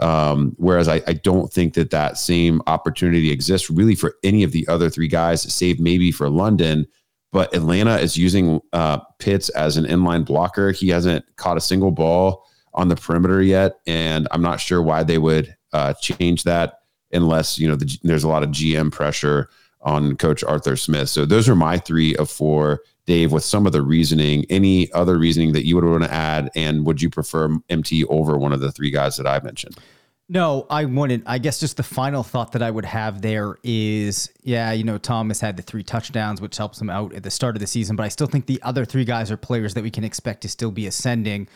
Um, whereas I, I, don't think that that same opportunity exists really for any of the other three guys, save maybe for London. But Atlanta is using uh, Pitts as an inline blocker. He hasn't caught a single ball on the perimeter yet, and I'm not sure why they would uh, change that unless you know the, there's a lot of GM pressure on Coach Arthur Smith. So those are my three of four Dave, with some of the reasoning, any other reasoning that you would want to add? And would you prefer MT over one of the three guys that I mentioned? No, I wouldn't. I guess just the final thought that I would have there is, yeah, you know, Thomas had the three touchdowns, which helps him out at the start of the season, but I still think the other three guys are players that we can expect to still be ascending.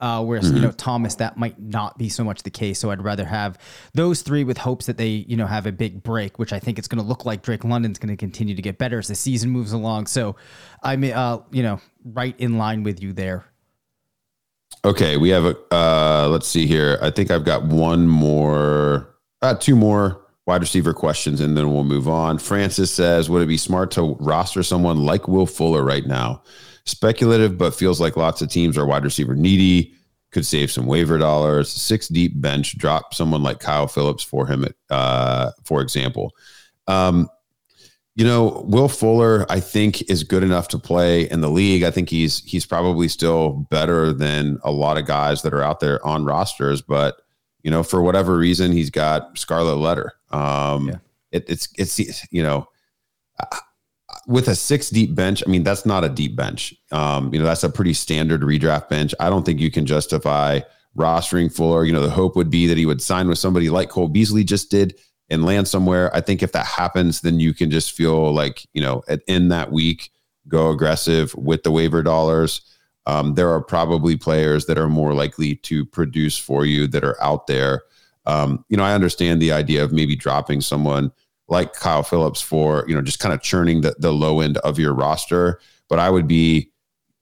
Uh, whereas mm-hmm. you know Thomas, that might not be so much the case. So I'd rather have those three with hopes that they you know have a big break, which I think it's going to look like Drake London's going to continue to get better as the season moves along. So I'm uh, you know right in line with you there. Okay, we have a uh, let's see here. I think I've got one more, uh, two more wide receiver questions, and then we'll move on. Francis says, "Would it be smart to roster someone like Will Fuller right now?" Speculative, but feels like lots of teams are wide receiver needy. Could save some waiver dollars. Six deep bench, drop someone like Kyle Philips for him, uh, for example. Um, you know, Will Fuller, I think, is good enough to play in the league. I think he's he's probably still better than a lot of guys that are out there on rosters, but you know, for whatever reason, he's got scarlet letter. Um, yeah. it, it's it's you know, with a six deep bench, I mean, that's not a deep bench. Um, you know, that's a pretty standard redraft bench. I don't think you can justify rostering Fuller. You know, the hope would be that he would sign with somebody like Cole Beasley just did and land somewhere. I think if that happens, then you can just feel like, you know, at, in that week, go aggressive with the waiver dollars. Um, there are probably players that are more likely to produce for you that are out there. Um, you know, I understand the idea of maybe dropping someone like Kyle Philips for, you know, just kind of churning the, the low end of your roster. But I would be,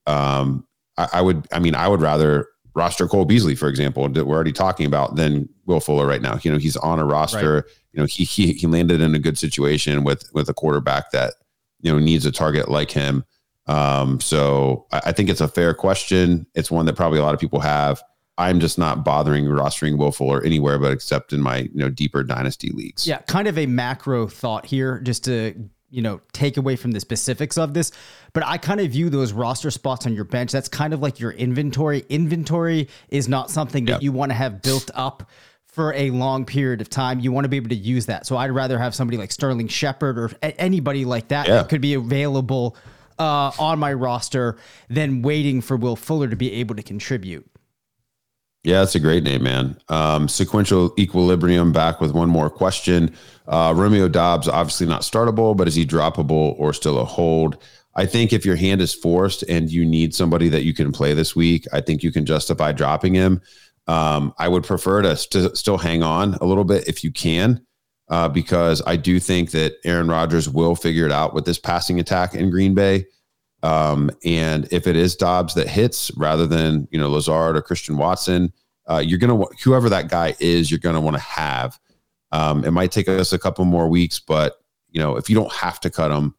um, I, I would, I mean, I would rather roster Cole Beasley, for example, that we're already talking about, than Will Fuller right now. You know, he's on a roster. Right. You know, he, he he landed in a good situation with with a quarterback that you know needs a target like him. Um, so I, I think it's a fair question. It's one that probably a lot of people have. I'm just not bothering rostering Will Fuller anywhere but except in my you know deeper dynasty leagues. Yeah, kind of a macro thought here, just to you know take away from the specifics of this but i kind of view those roster spots on your bench that's kind of like your inventory inventory is not something that yep. you want to have built up for a long period of time you want to be able to use that so i'd rather have somebody like sterling shepard or anybody like that yeah. that could be available uh, on my roster than waiting for will fuller to be able to contribute yeah, that's a great name, man. Um, sequential equilibrium back with one more question. Uh, Romeo Doubs obviously not startable, but is he droppable or still a hold? I think if your hand is forced and you need somebody that you can play this week, I think you can justify dropping him. Um, I would prefer to st- still hang on a little bit if you can, uh, because I do think that Aaron Rodgers will figure it out with this passing attack in Green Bay. Um, and if it is Doubs that hits rather than you know Lazard or Christian Watson, uh, you're gonna whoever that guy is, you're gonna want to have. Um, it might take us a couple more weeks, but you know if you don't have to cut them,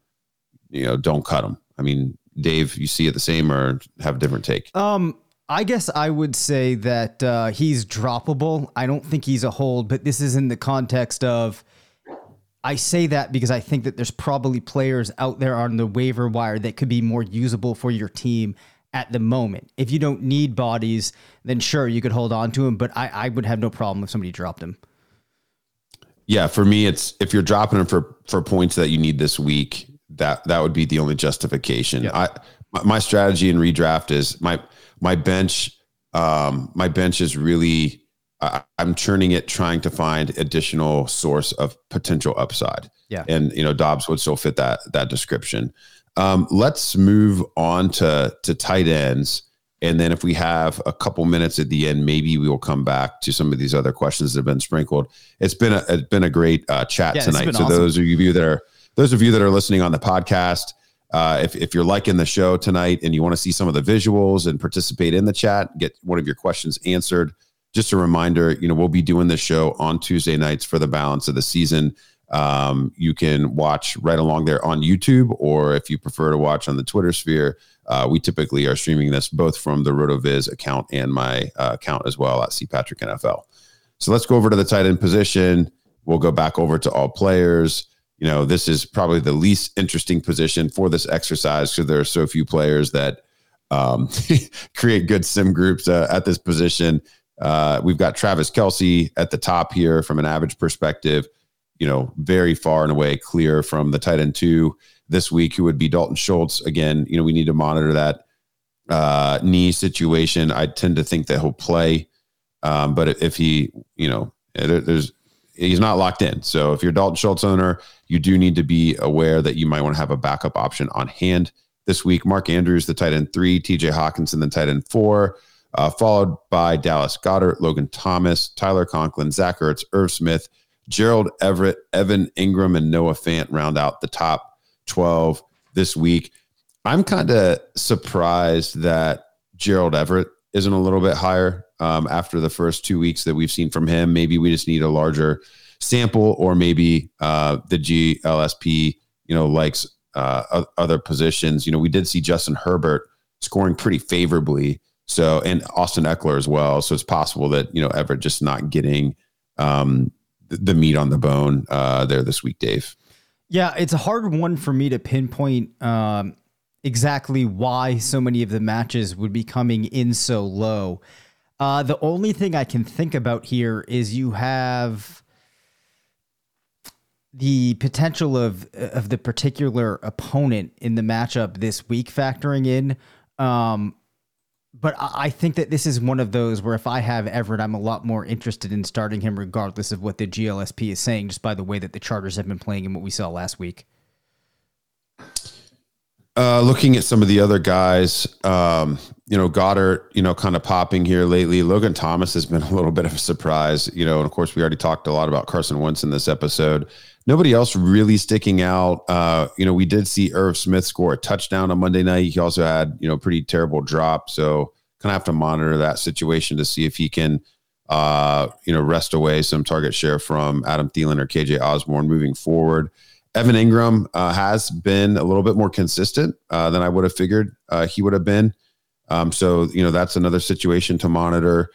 you know don't cut them. I mean, Dave, you see it the same or have a different take? Um, I guess I would say that uh, he's droppable. I don't think he's a hold, but this is in the context of I say that because I think that there's probably players out there on the waiver wire that could be more usable for your team at the moment. If you don't need bodies, then sure, you could hold on to him, but I, I would have no problem if somebody dropped him. Yeah, for me, it's if you're dropping him for for points that you need this week, that that would be the only justification. I my strategy in redraft is my my bench um my bench is really I, am churning it, trying to find additional source of potential upside. Yeah, and you know Doubs would still fit that that description. Um, let's move on to to tight ends, and then if we have a couple minutes at the end, maybe we will come back to some of these other questions that have been sprinkled. It's been a it's been a great uh, chat yeah, tonight. So awesome. those of you that are those of you that are listening on the podcast. Uh, if, if you're liking the show tonight and you want to see some of the visuals and participate in the chat, get one of your questions answered, just a reminder, you know, we'll be doing this show on Tuesday nights for the balance of the season. Um, you can watch right along there on YouTube, or if you prefer to watch on the Twitter sphere, uh, we typically are streaming this both from the RotoViz account and my uh, account as well at C Patrick NFL. So let's go over to the tight end position. We'll go back over to all players. You know, this is probably the least interesting position for this exercise because there are so few players that um, create good sim groups uh, at this position. Uh, we've got Travis Kelce at the top here from an average perspective, you know, very far and away clear from the tight end two this week, who would be Dalton Schultz. Again, you know, we need to monitor that uh, knee situation. I tend to think that he'll play, um, but if he, you know, there, there's he's not locked in. So if you're Dalton Schultz owner, you do need to be aware that you might want to have a backup option on hand this week. Mark Andrews, the tight end three, TJ Hockenson, the tight end four uh, followed by Dallas Goedert, Logan Thomas, Tyler Conklin, Zach Ertz, Irv Smith, Gerald Everett, Evan Engram, and Noah Fant round out the top 12 this week. I'm kind of surprised that Gerald Everett isn't a little bit higher um, after the first two weeks that we've seen from him. Maybe we just need a larger sample, or maybe uh, the GLSP, you know, likes uh, other positions. You know, we did see Justin Herbert scoring pretty favorably. So, and Austin Ekeler as well. So it's possible that, you know, Everett just not getting um, the meat on the bone uh, there this week, Dave. Yeah, it's a hard one for me to pinpoint um, exactly why so many of the matches would be coming in so low. Uh, the only thing I can think about here is you have the potential of of the particular opponent in the matchup this week factoring in. Um, but I think that this is one of those where if I have Everett, I'm a lot more interested in starting him regardless of what the GLSP is saying, just by the way that the Chargers have been playing and what we saw last week. Uh, looking at some of the other guys, um, you know, Goedert, you know, kind of popping here lately. Logan Thomas has been a little bit of a surprise, you know, and of course, we already talked a lot about Carson Wentz in this episode. Nobody else really sticking out. Uh, you know, we did see Irv Smith score a touchdown on Monday night. He also had, you know, pretty terrible drop. So, kind of have to monitor that situation to see if he can, uh, you know, rest away some target share from Adam Thielen or KJ Osborn moving forward. Evan Engram uh, has been a little bit more consistent uh, than I would have figured uh, he would have been. Um, so, you know, that's another situation to monitor.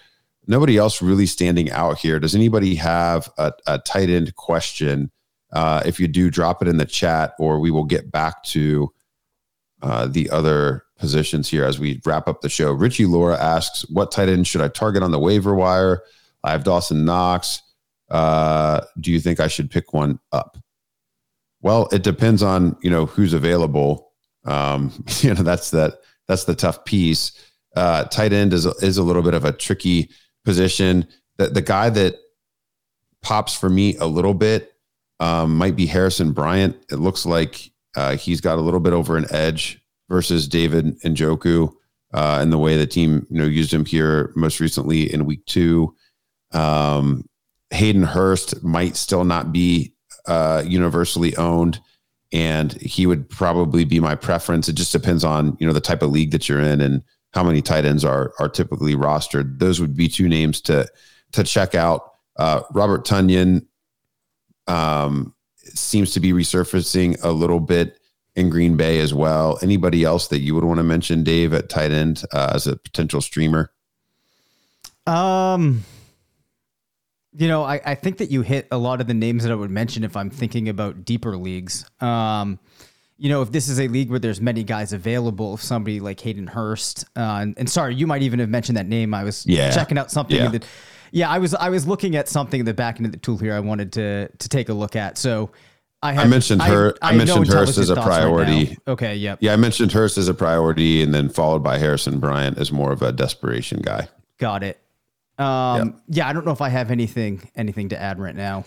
Nobody else really standing out here. Does anybody have a, a tight end question? Uh, if you do, drop it in the chat, or we will get back to uh, the other positions here as we wrap up the show. Richie Laura asks, What tight end should I target on the waiver wire? I have Dawson Knox. Uh, do you think I should pick one up? Well, it depends on you know who's available. Um, you know that's that that's the tough piece. Uh, tight end is is a little bit of a tricky position. The the guy that pops for me a little bit um, might be Harrison Bryant. It looks like uh, he's got a little bit over an edge versus David Njoku uh, and the way the team you know used him here most recently in week two. Um, Hayden Hurst might still not be uh, universally owned, and he would probably be my preference. It just depends on you know the type of league that you're in and how many tight ends are are typically rostered. Those would be two names to to check out. Uh, Robert Tonyan um, seems to be resurfacing a little bit in Green Bay as well. Anybody else that you would want to mention, Dave, at tight end uh, as a potential streamer? Um, you know, I, I think that you hit a lot of the names that I would mention if I'm thinking about deeper leagues. Um, you know, if this is a league where there's many guys available, if somebody like Hayden Hurst, uh, and, and, sorry, you might even have mentioned that name. I was yeah. checking out something. Yeah. That, yeah, I was I was looking at something in the back end of the tool here. I wanted to to take a look at. So I, have, I mentioned her. I, I, I mentioned Hurst as a priority. Right okay. Yep. Yeah, I mentioned Hurst as a priority, and then followed by Harrison Bryant as more of a desperation guy. Got it. Um, yep. Yeah, I don't know if I have anything anything to add right now.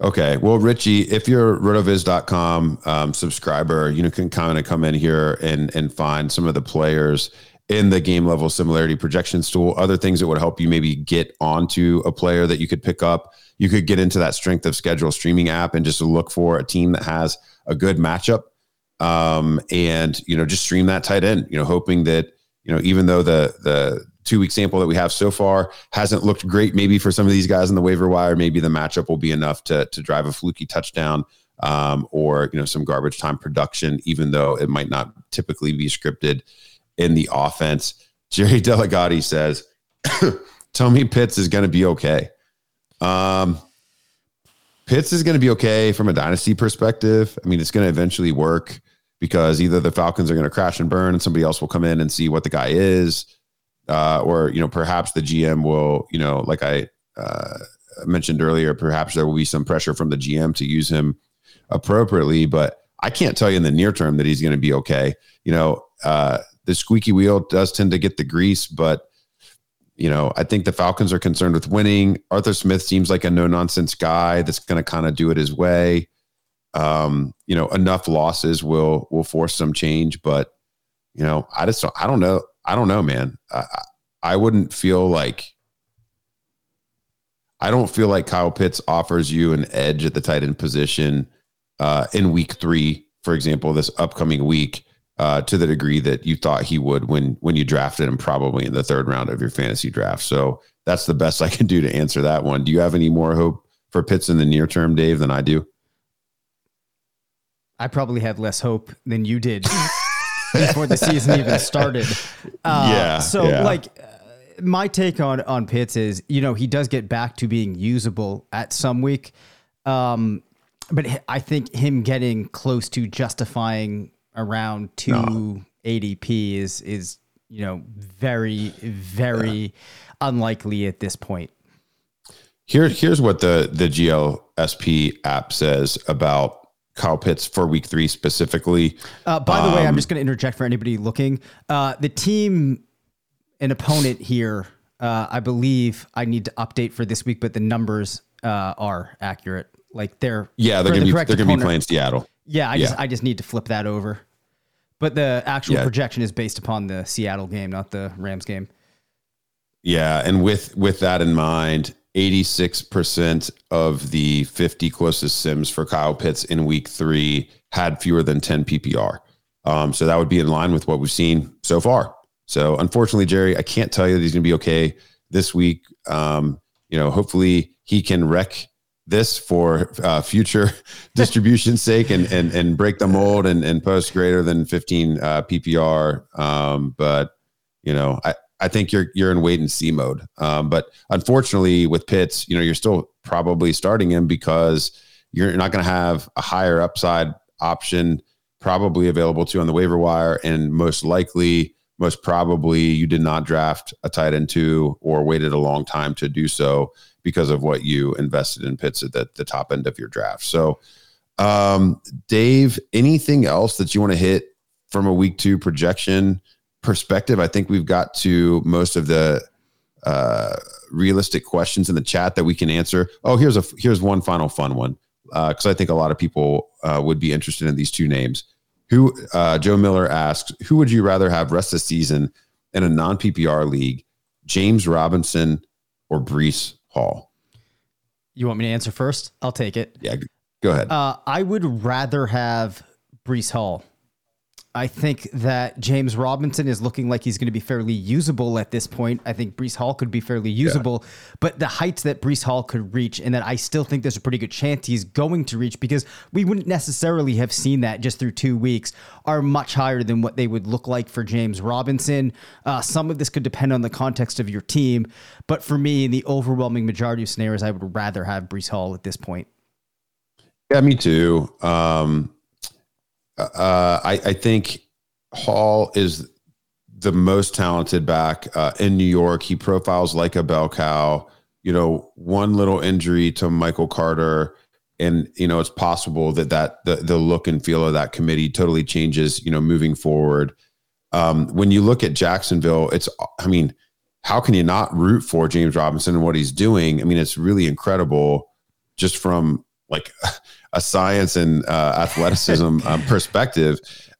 Okay. Well, Richie, if you're rotoviz.com um, subscriber, you know, can kind of come in here and and find some of the players in the game level similarity projections tool, other things that would help you maybe get onto a player that you could pick up. You could get into that strength of schedule streaming app and just look for a team that has a good matchup. Um, and you know, just stream that tight end, you know, hoping that, you know, even though the the two week sample that we have so far hasn't looked great. Maybe for some of these guys in the waiver wire, maybe the matchup will be enough to to drive a fluky touchdown um, or you know some garbage time production, even though it might not typically be scripted in the offense. Jerry Delegati says, "Tell me Pitts is going to be okay." Um, Pitts is going to be okay from a dynasty perspective. I mean, it's going to eventually work because either the Falcons are going to crash and burn, and somebody else will come in and see what the guy is uh, or you know perhaps the GM will you know like I uh, mentioned earlier, perhaps there will be some pressure from the GM to use him appropriately, but I can't tell you in the near term that he's going to be okay. You know, uh, the squeaky wheel does tend to get the grease, but you know, I think the Falcons are concerned with winning. Arthur Smith seems like a no nonsense guy that's going to kind of do it his way. Um, you know, enough losses will will force some change, but you know, I just don't, I don't know. I don't know, man. I, I wouldn't feel like I don't feel like Kyle Pitts offers you an edge at the tight end position uh, in week three, for example, this upcoming week, uh, to the degree that you thought he would when when you drafted him, probably in the third round of your fantasy draft. So that's the best I can do to answer that one. Do you have any more hope for Pitts in the near term, Dave, than I do? I probably have less hope than you did. before the season even started. Uh, Yeah, So yeah. like. uh, My take on on Pitts is, you know, he does get back to being usable at some week, um, but I think him getting close to justifying around two ADP is is you know very very unlikely at this point. Here, here's what the the GLSP app says about Kyle Pitts for Week Three specifically. Uh, by the way, I'm just going to interject for anybody looking. Uh, the team, an opponent here, uh, I believe I need to update for this week, but the numbers uh, are accurate. Like they're Yeah, they're gonna the be they're gonna be playing Seattle. Yeah, I just yeah. I just need to flip that over. But the actual Yeah. projection is based upon the Seattle game, not the Rams game. Yeah, and with with that in mind, 86% of the 50 closest sims for Kyle Pitts in week 3 had fewer than 10 PPR. Um, so that would be in line with what we've seen so far. So unfortunately, Jerry, I can't tell you that he's going to be okay this week. Um, you know, hopefully he can wreck this for uh, future distribution's sake and and and break the mold and and post greater than 15 uh, PPR. Um, but you know, I I think you're you're in wait and see mode. Um, but unfortunately, with Pitts, you know, you're still probably starting him because you're not going to have a higher upside option probably available to on the waiver wire, and most likely, most probably, you did not draft a tight end two or waited a long time to do so because of what you invested in Pitts at the, the top end of your draft. So, um, Dave, anything else that you want to hit from a week two projection? perspective, I think we've got to most of the uh, realistic questions in the chat that we can answer. Oh, here's a here's one final fun one because I think a lot of people uh, would be interested in these two names. Who uh, Joe Miller asks, who would you rather have rest of the season in a non PPR league, James Robinson or Breece Hall? You want me to answer first? I'll take it. Yeah, go ahead. Uh, I would rather have Breece Hall. I think that James Robinson is looking like he's going to be fairly usable at this point. I think Breece Hall could be fairly usable, but the heights that Breece Hall could reach, and that I still think there's a pretty good chance he's going to reach because we wouldn't necessarily have seen that just through two weeks, are much higher than what they would look like for James Robinson. Uh, some of this could depend on the context of your team, but for me, in the overwhelming majority of scenarios, I would rather have Breece Hall at this point. Yeah, me too. Um, uh, I, I think Hall is the most talented back uh, in New York. He profiles like a bell cow. You know, one little injury to Michael Carter, and you know it's possible that that the the look and feel of that committee totally changes. You know, moving forward. Um, when you look at Jacksonville, it's I mean, how can you not root for James Robinson and what he's doing? I mean, it's really incredible, just from like a science and uh, athleticism um, perspective.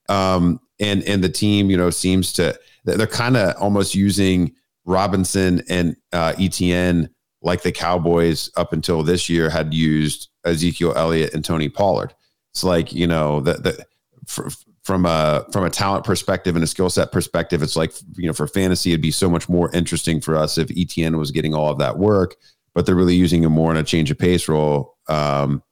Um, and and the team, you know, seems to they're kind of almost using Robinson and uh, ETN like the Cowboys up until this year had used Ezekiel Elliott and Tony Pollard. It's like you know the the for, from a from a talent perspective and a skill set perspective, it's like you know for fantasy it'd be so much more interesting for us if ETN was getting all of that work, but they're really using him more in a change of pace role. Um,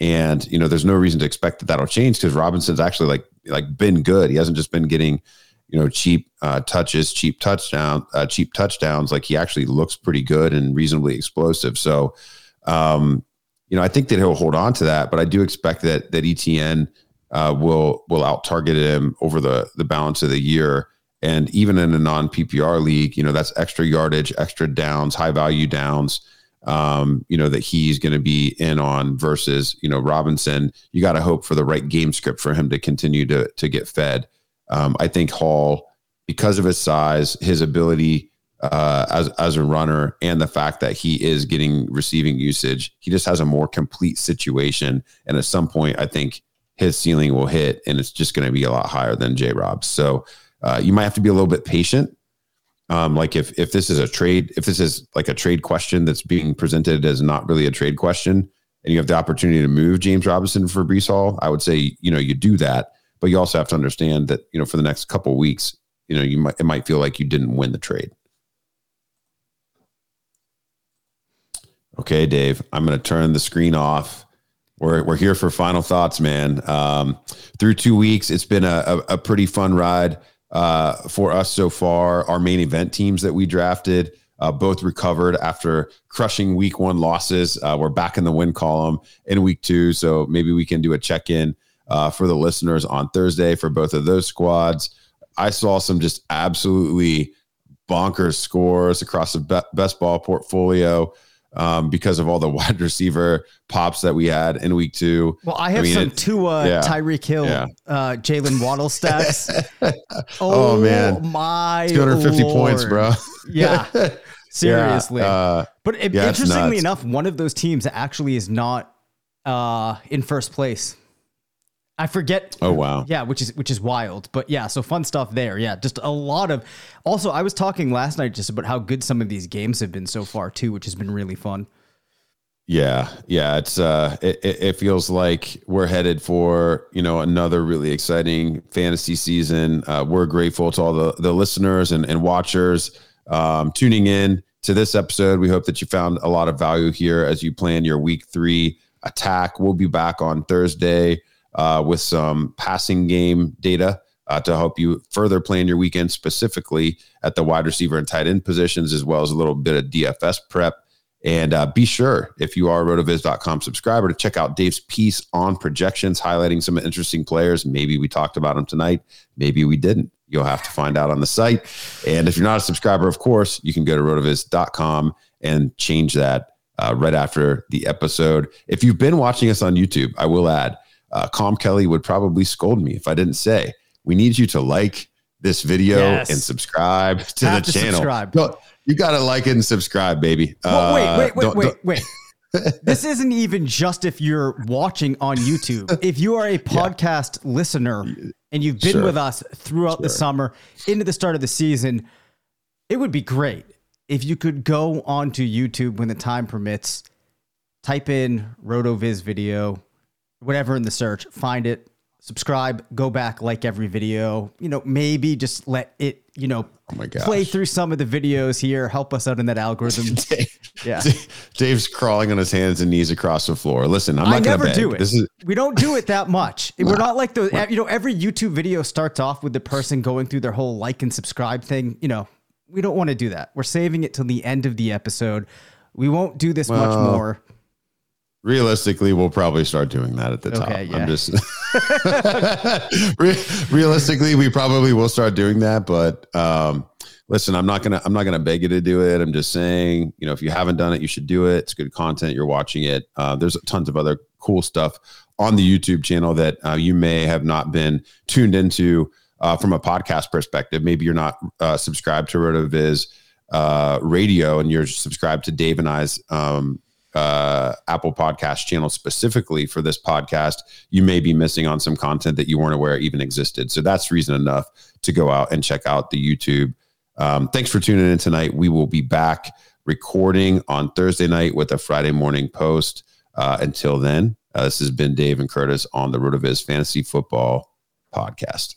and you know, there's no reason to expect that that'll change because Robinson's actually like like been good. He hasn't just been getting you know cheap uh, touches, cheap touchdown, uh, cheap touchdowns. Like he actually looks pretty good and reasonably explosive. So, um, you know, I think that he'll hold on to that, but I do expect that that ETN uh, will will out target him over the the balance of the year. And even in a non PPR league, you know, that's extra yardage, extra downs, high value downs um, you know, that he's going to be in on versus, you know, Robinson. You got to hope for the right game script for him to continue to to get fed. Um, I think Hall, because of his size, his ability uh, as as a runner, and the fact that he is getting receiving usage, he just has a more complete situation. And at some point, I think his ceiling will hit, and it's just going to be a lot higher than J. Rob. So uh, you might have to be a little bit patient um, like if if this is a trade, if this is like a trade question that's being presented as not really a trade question, and you have the opportunity to move James Robinson for Breece Hall, I would say you know you do that, but you also have to understand that you know for the next couple weeks, you know you might it might feel like you didn't win the trade. Okay, Dave, I'm going to turn the screen off we're we're here for final thoughts, man. Um, through two weeks, it's been a, a, a pretty fun ride uh, for us so far. Our main event teams that we drafted uh, both recovered after crushing week one losses. Uh, we're back in the win column in week two, so maybe we can do a check in uh, for the listeners on Thursday for both of those squads. I saw some just absolutely bonkers scores across the be- best ball portfolio um, because of all the wide receiver pops that we had in week two. Well, I have I mean, some Tua, yeah, Tyreek Hill, yeah. uh, Jaylen Waddle stats. oh, oh, man, my 250 Lord. points, bro. yeah. Seriously. Yeah, uh, but it, interestingly enough, one of those teams actually is not uh, in first place. I forget. Oh wow. Yeah, which is which is wild. But yeah, so fun stuff there. Yeah, just a lot of. Also, I was talking last night just about how good some of these games have been so far too, which has been really fun. Yeah, yeah, it's uh, it, it feels like we're headed for you know another really exciting fantasy season. Uh, we're grateful to all the the listeners and, and watchers um, tuning in to this episode. We hope that you found a lot of value here as you plan your week three attack. We'll be back on Thursday uh, with some passing game data uh, to help you further plan your weekend, specifically at the wide receiver and tight end positions, as well as a little bit of DFS prep. And uh, be sure, if you are a rotoviz.com subscriber, to check out Dave's piece on projections, highlighting some interesting players. Maybe we talked about them tonight. Maybe we didn't. You'll have to find out on the site. And if you're not a subscriber, of course, you can go to rotoviz.com and change that uh, right after the episode. If you've been watching us on YouTube, I will add, uh, Calm Kelly would probably scold me if I didn't say, we need you to like this video yes. and subscribe to Have the to channel. Subscribe. you got to like it and subscribe, baby. Well, wait, wait, wait, uh, wait, wait. this isn't even just if you're watching on YouTube. If you are a podcast yeah. listener and you've been sure. with us throughout sure. the summer into the start of the season, it would be great if you could go onto YouTube when the time permits, type in RotoViz video, whatever in the search, find it, subscribe, go back, like every video. You know, maybe just let it, you know, oh my play through some of the videos here, help us out in that algorithm. Dave, yeah. Dave's crawling on his hands and knees across the floor. Listen, I'm not I never do it. This is we don't do it that much. We're not like the you know, every YouTube video starts off with the person going through their whole like and subscribe thing. You know, we don't want to do that. We're saving it till the end of the episode. We won't do this well, much more. Realistically, we'll probably start doing that at the top. Okay, yeah. I'm just realistically, we probably will start doing that. But um, listen, I'm not gonna I'm not gonna beg you to do it. I'm just saying, you know, if you haven't done it, you should do it. It's good content. You're watching it. Uh, there's tons of other cool stuff on the YouTube channel that uh, you may have not been tuned into uh, from a podcast perspective. Maybe you're not uh, subscribed to RotoViz uh, radio and you're subscribed to Dave and I's um, uh, Apple Podcast channel specifically for this podcast, you may be missing on some content that you weren't aware even existed. So that's reason enough to go out and check out the YouTube. Um, thanks for tuning in tonight. We will be back recording on Thursday night with a Friday morning post. Uh, until then, uh, this has been Dave and Curtis on the RotoViz Fantasy Football Podcast.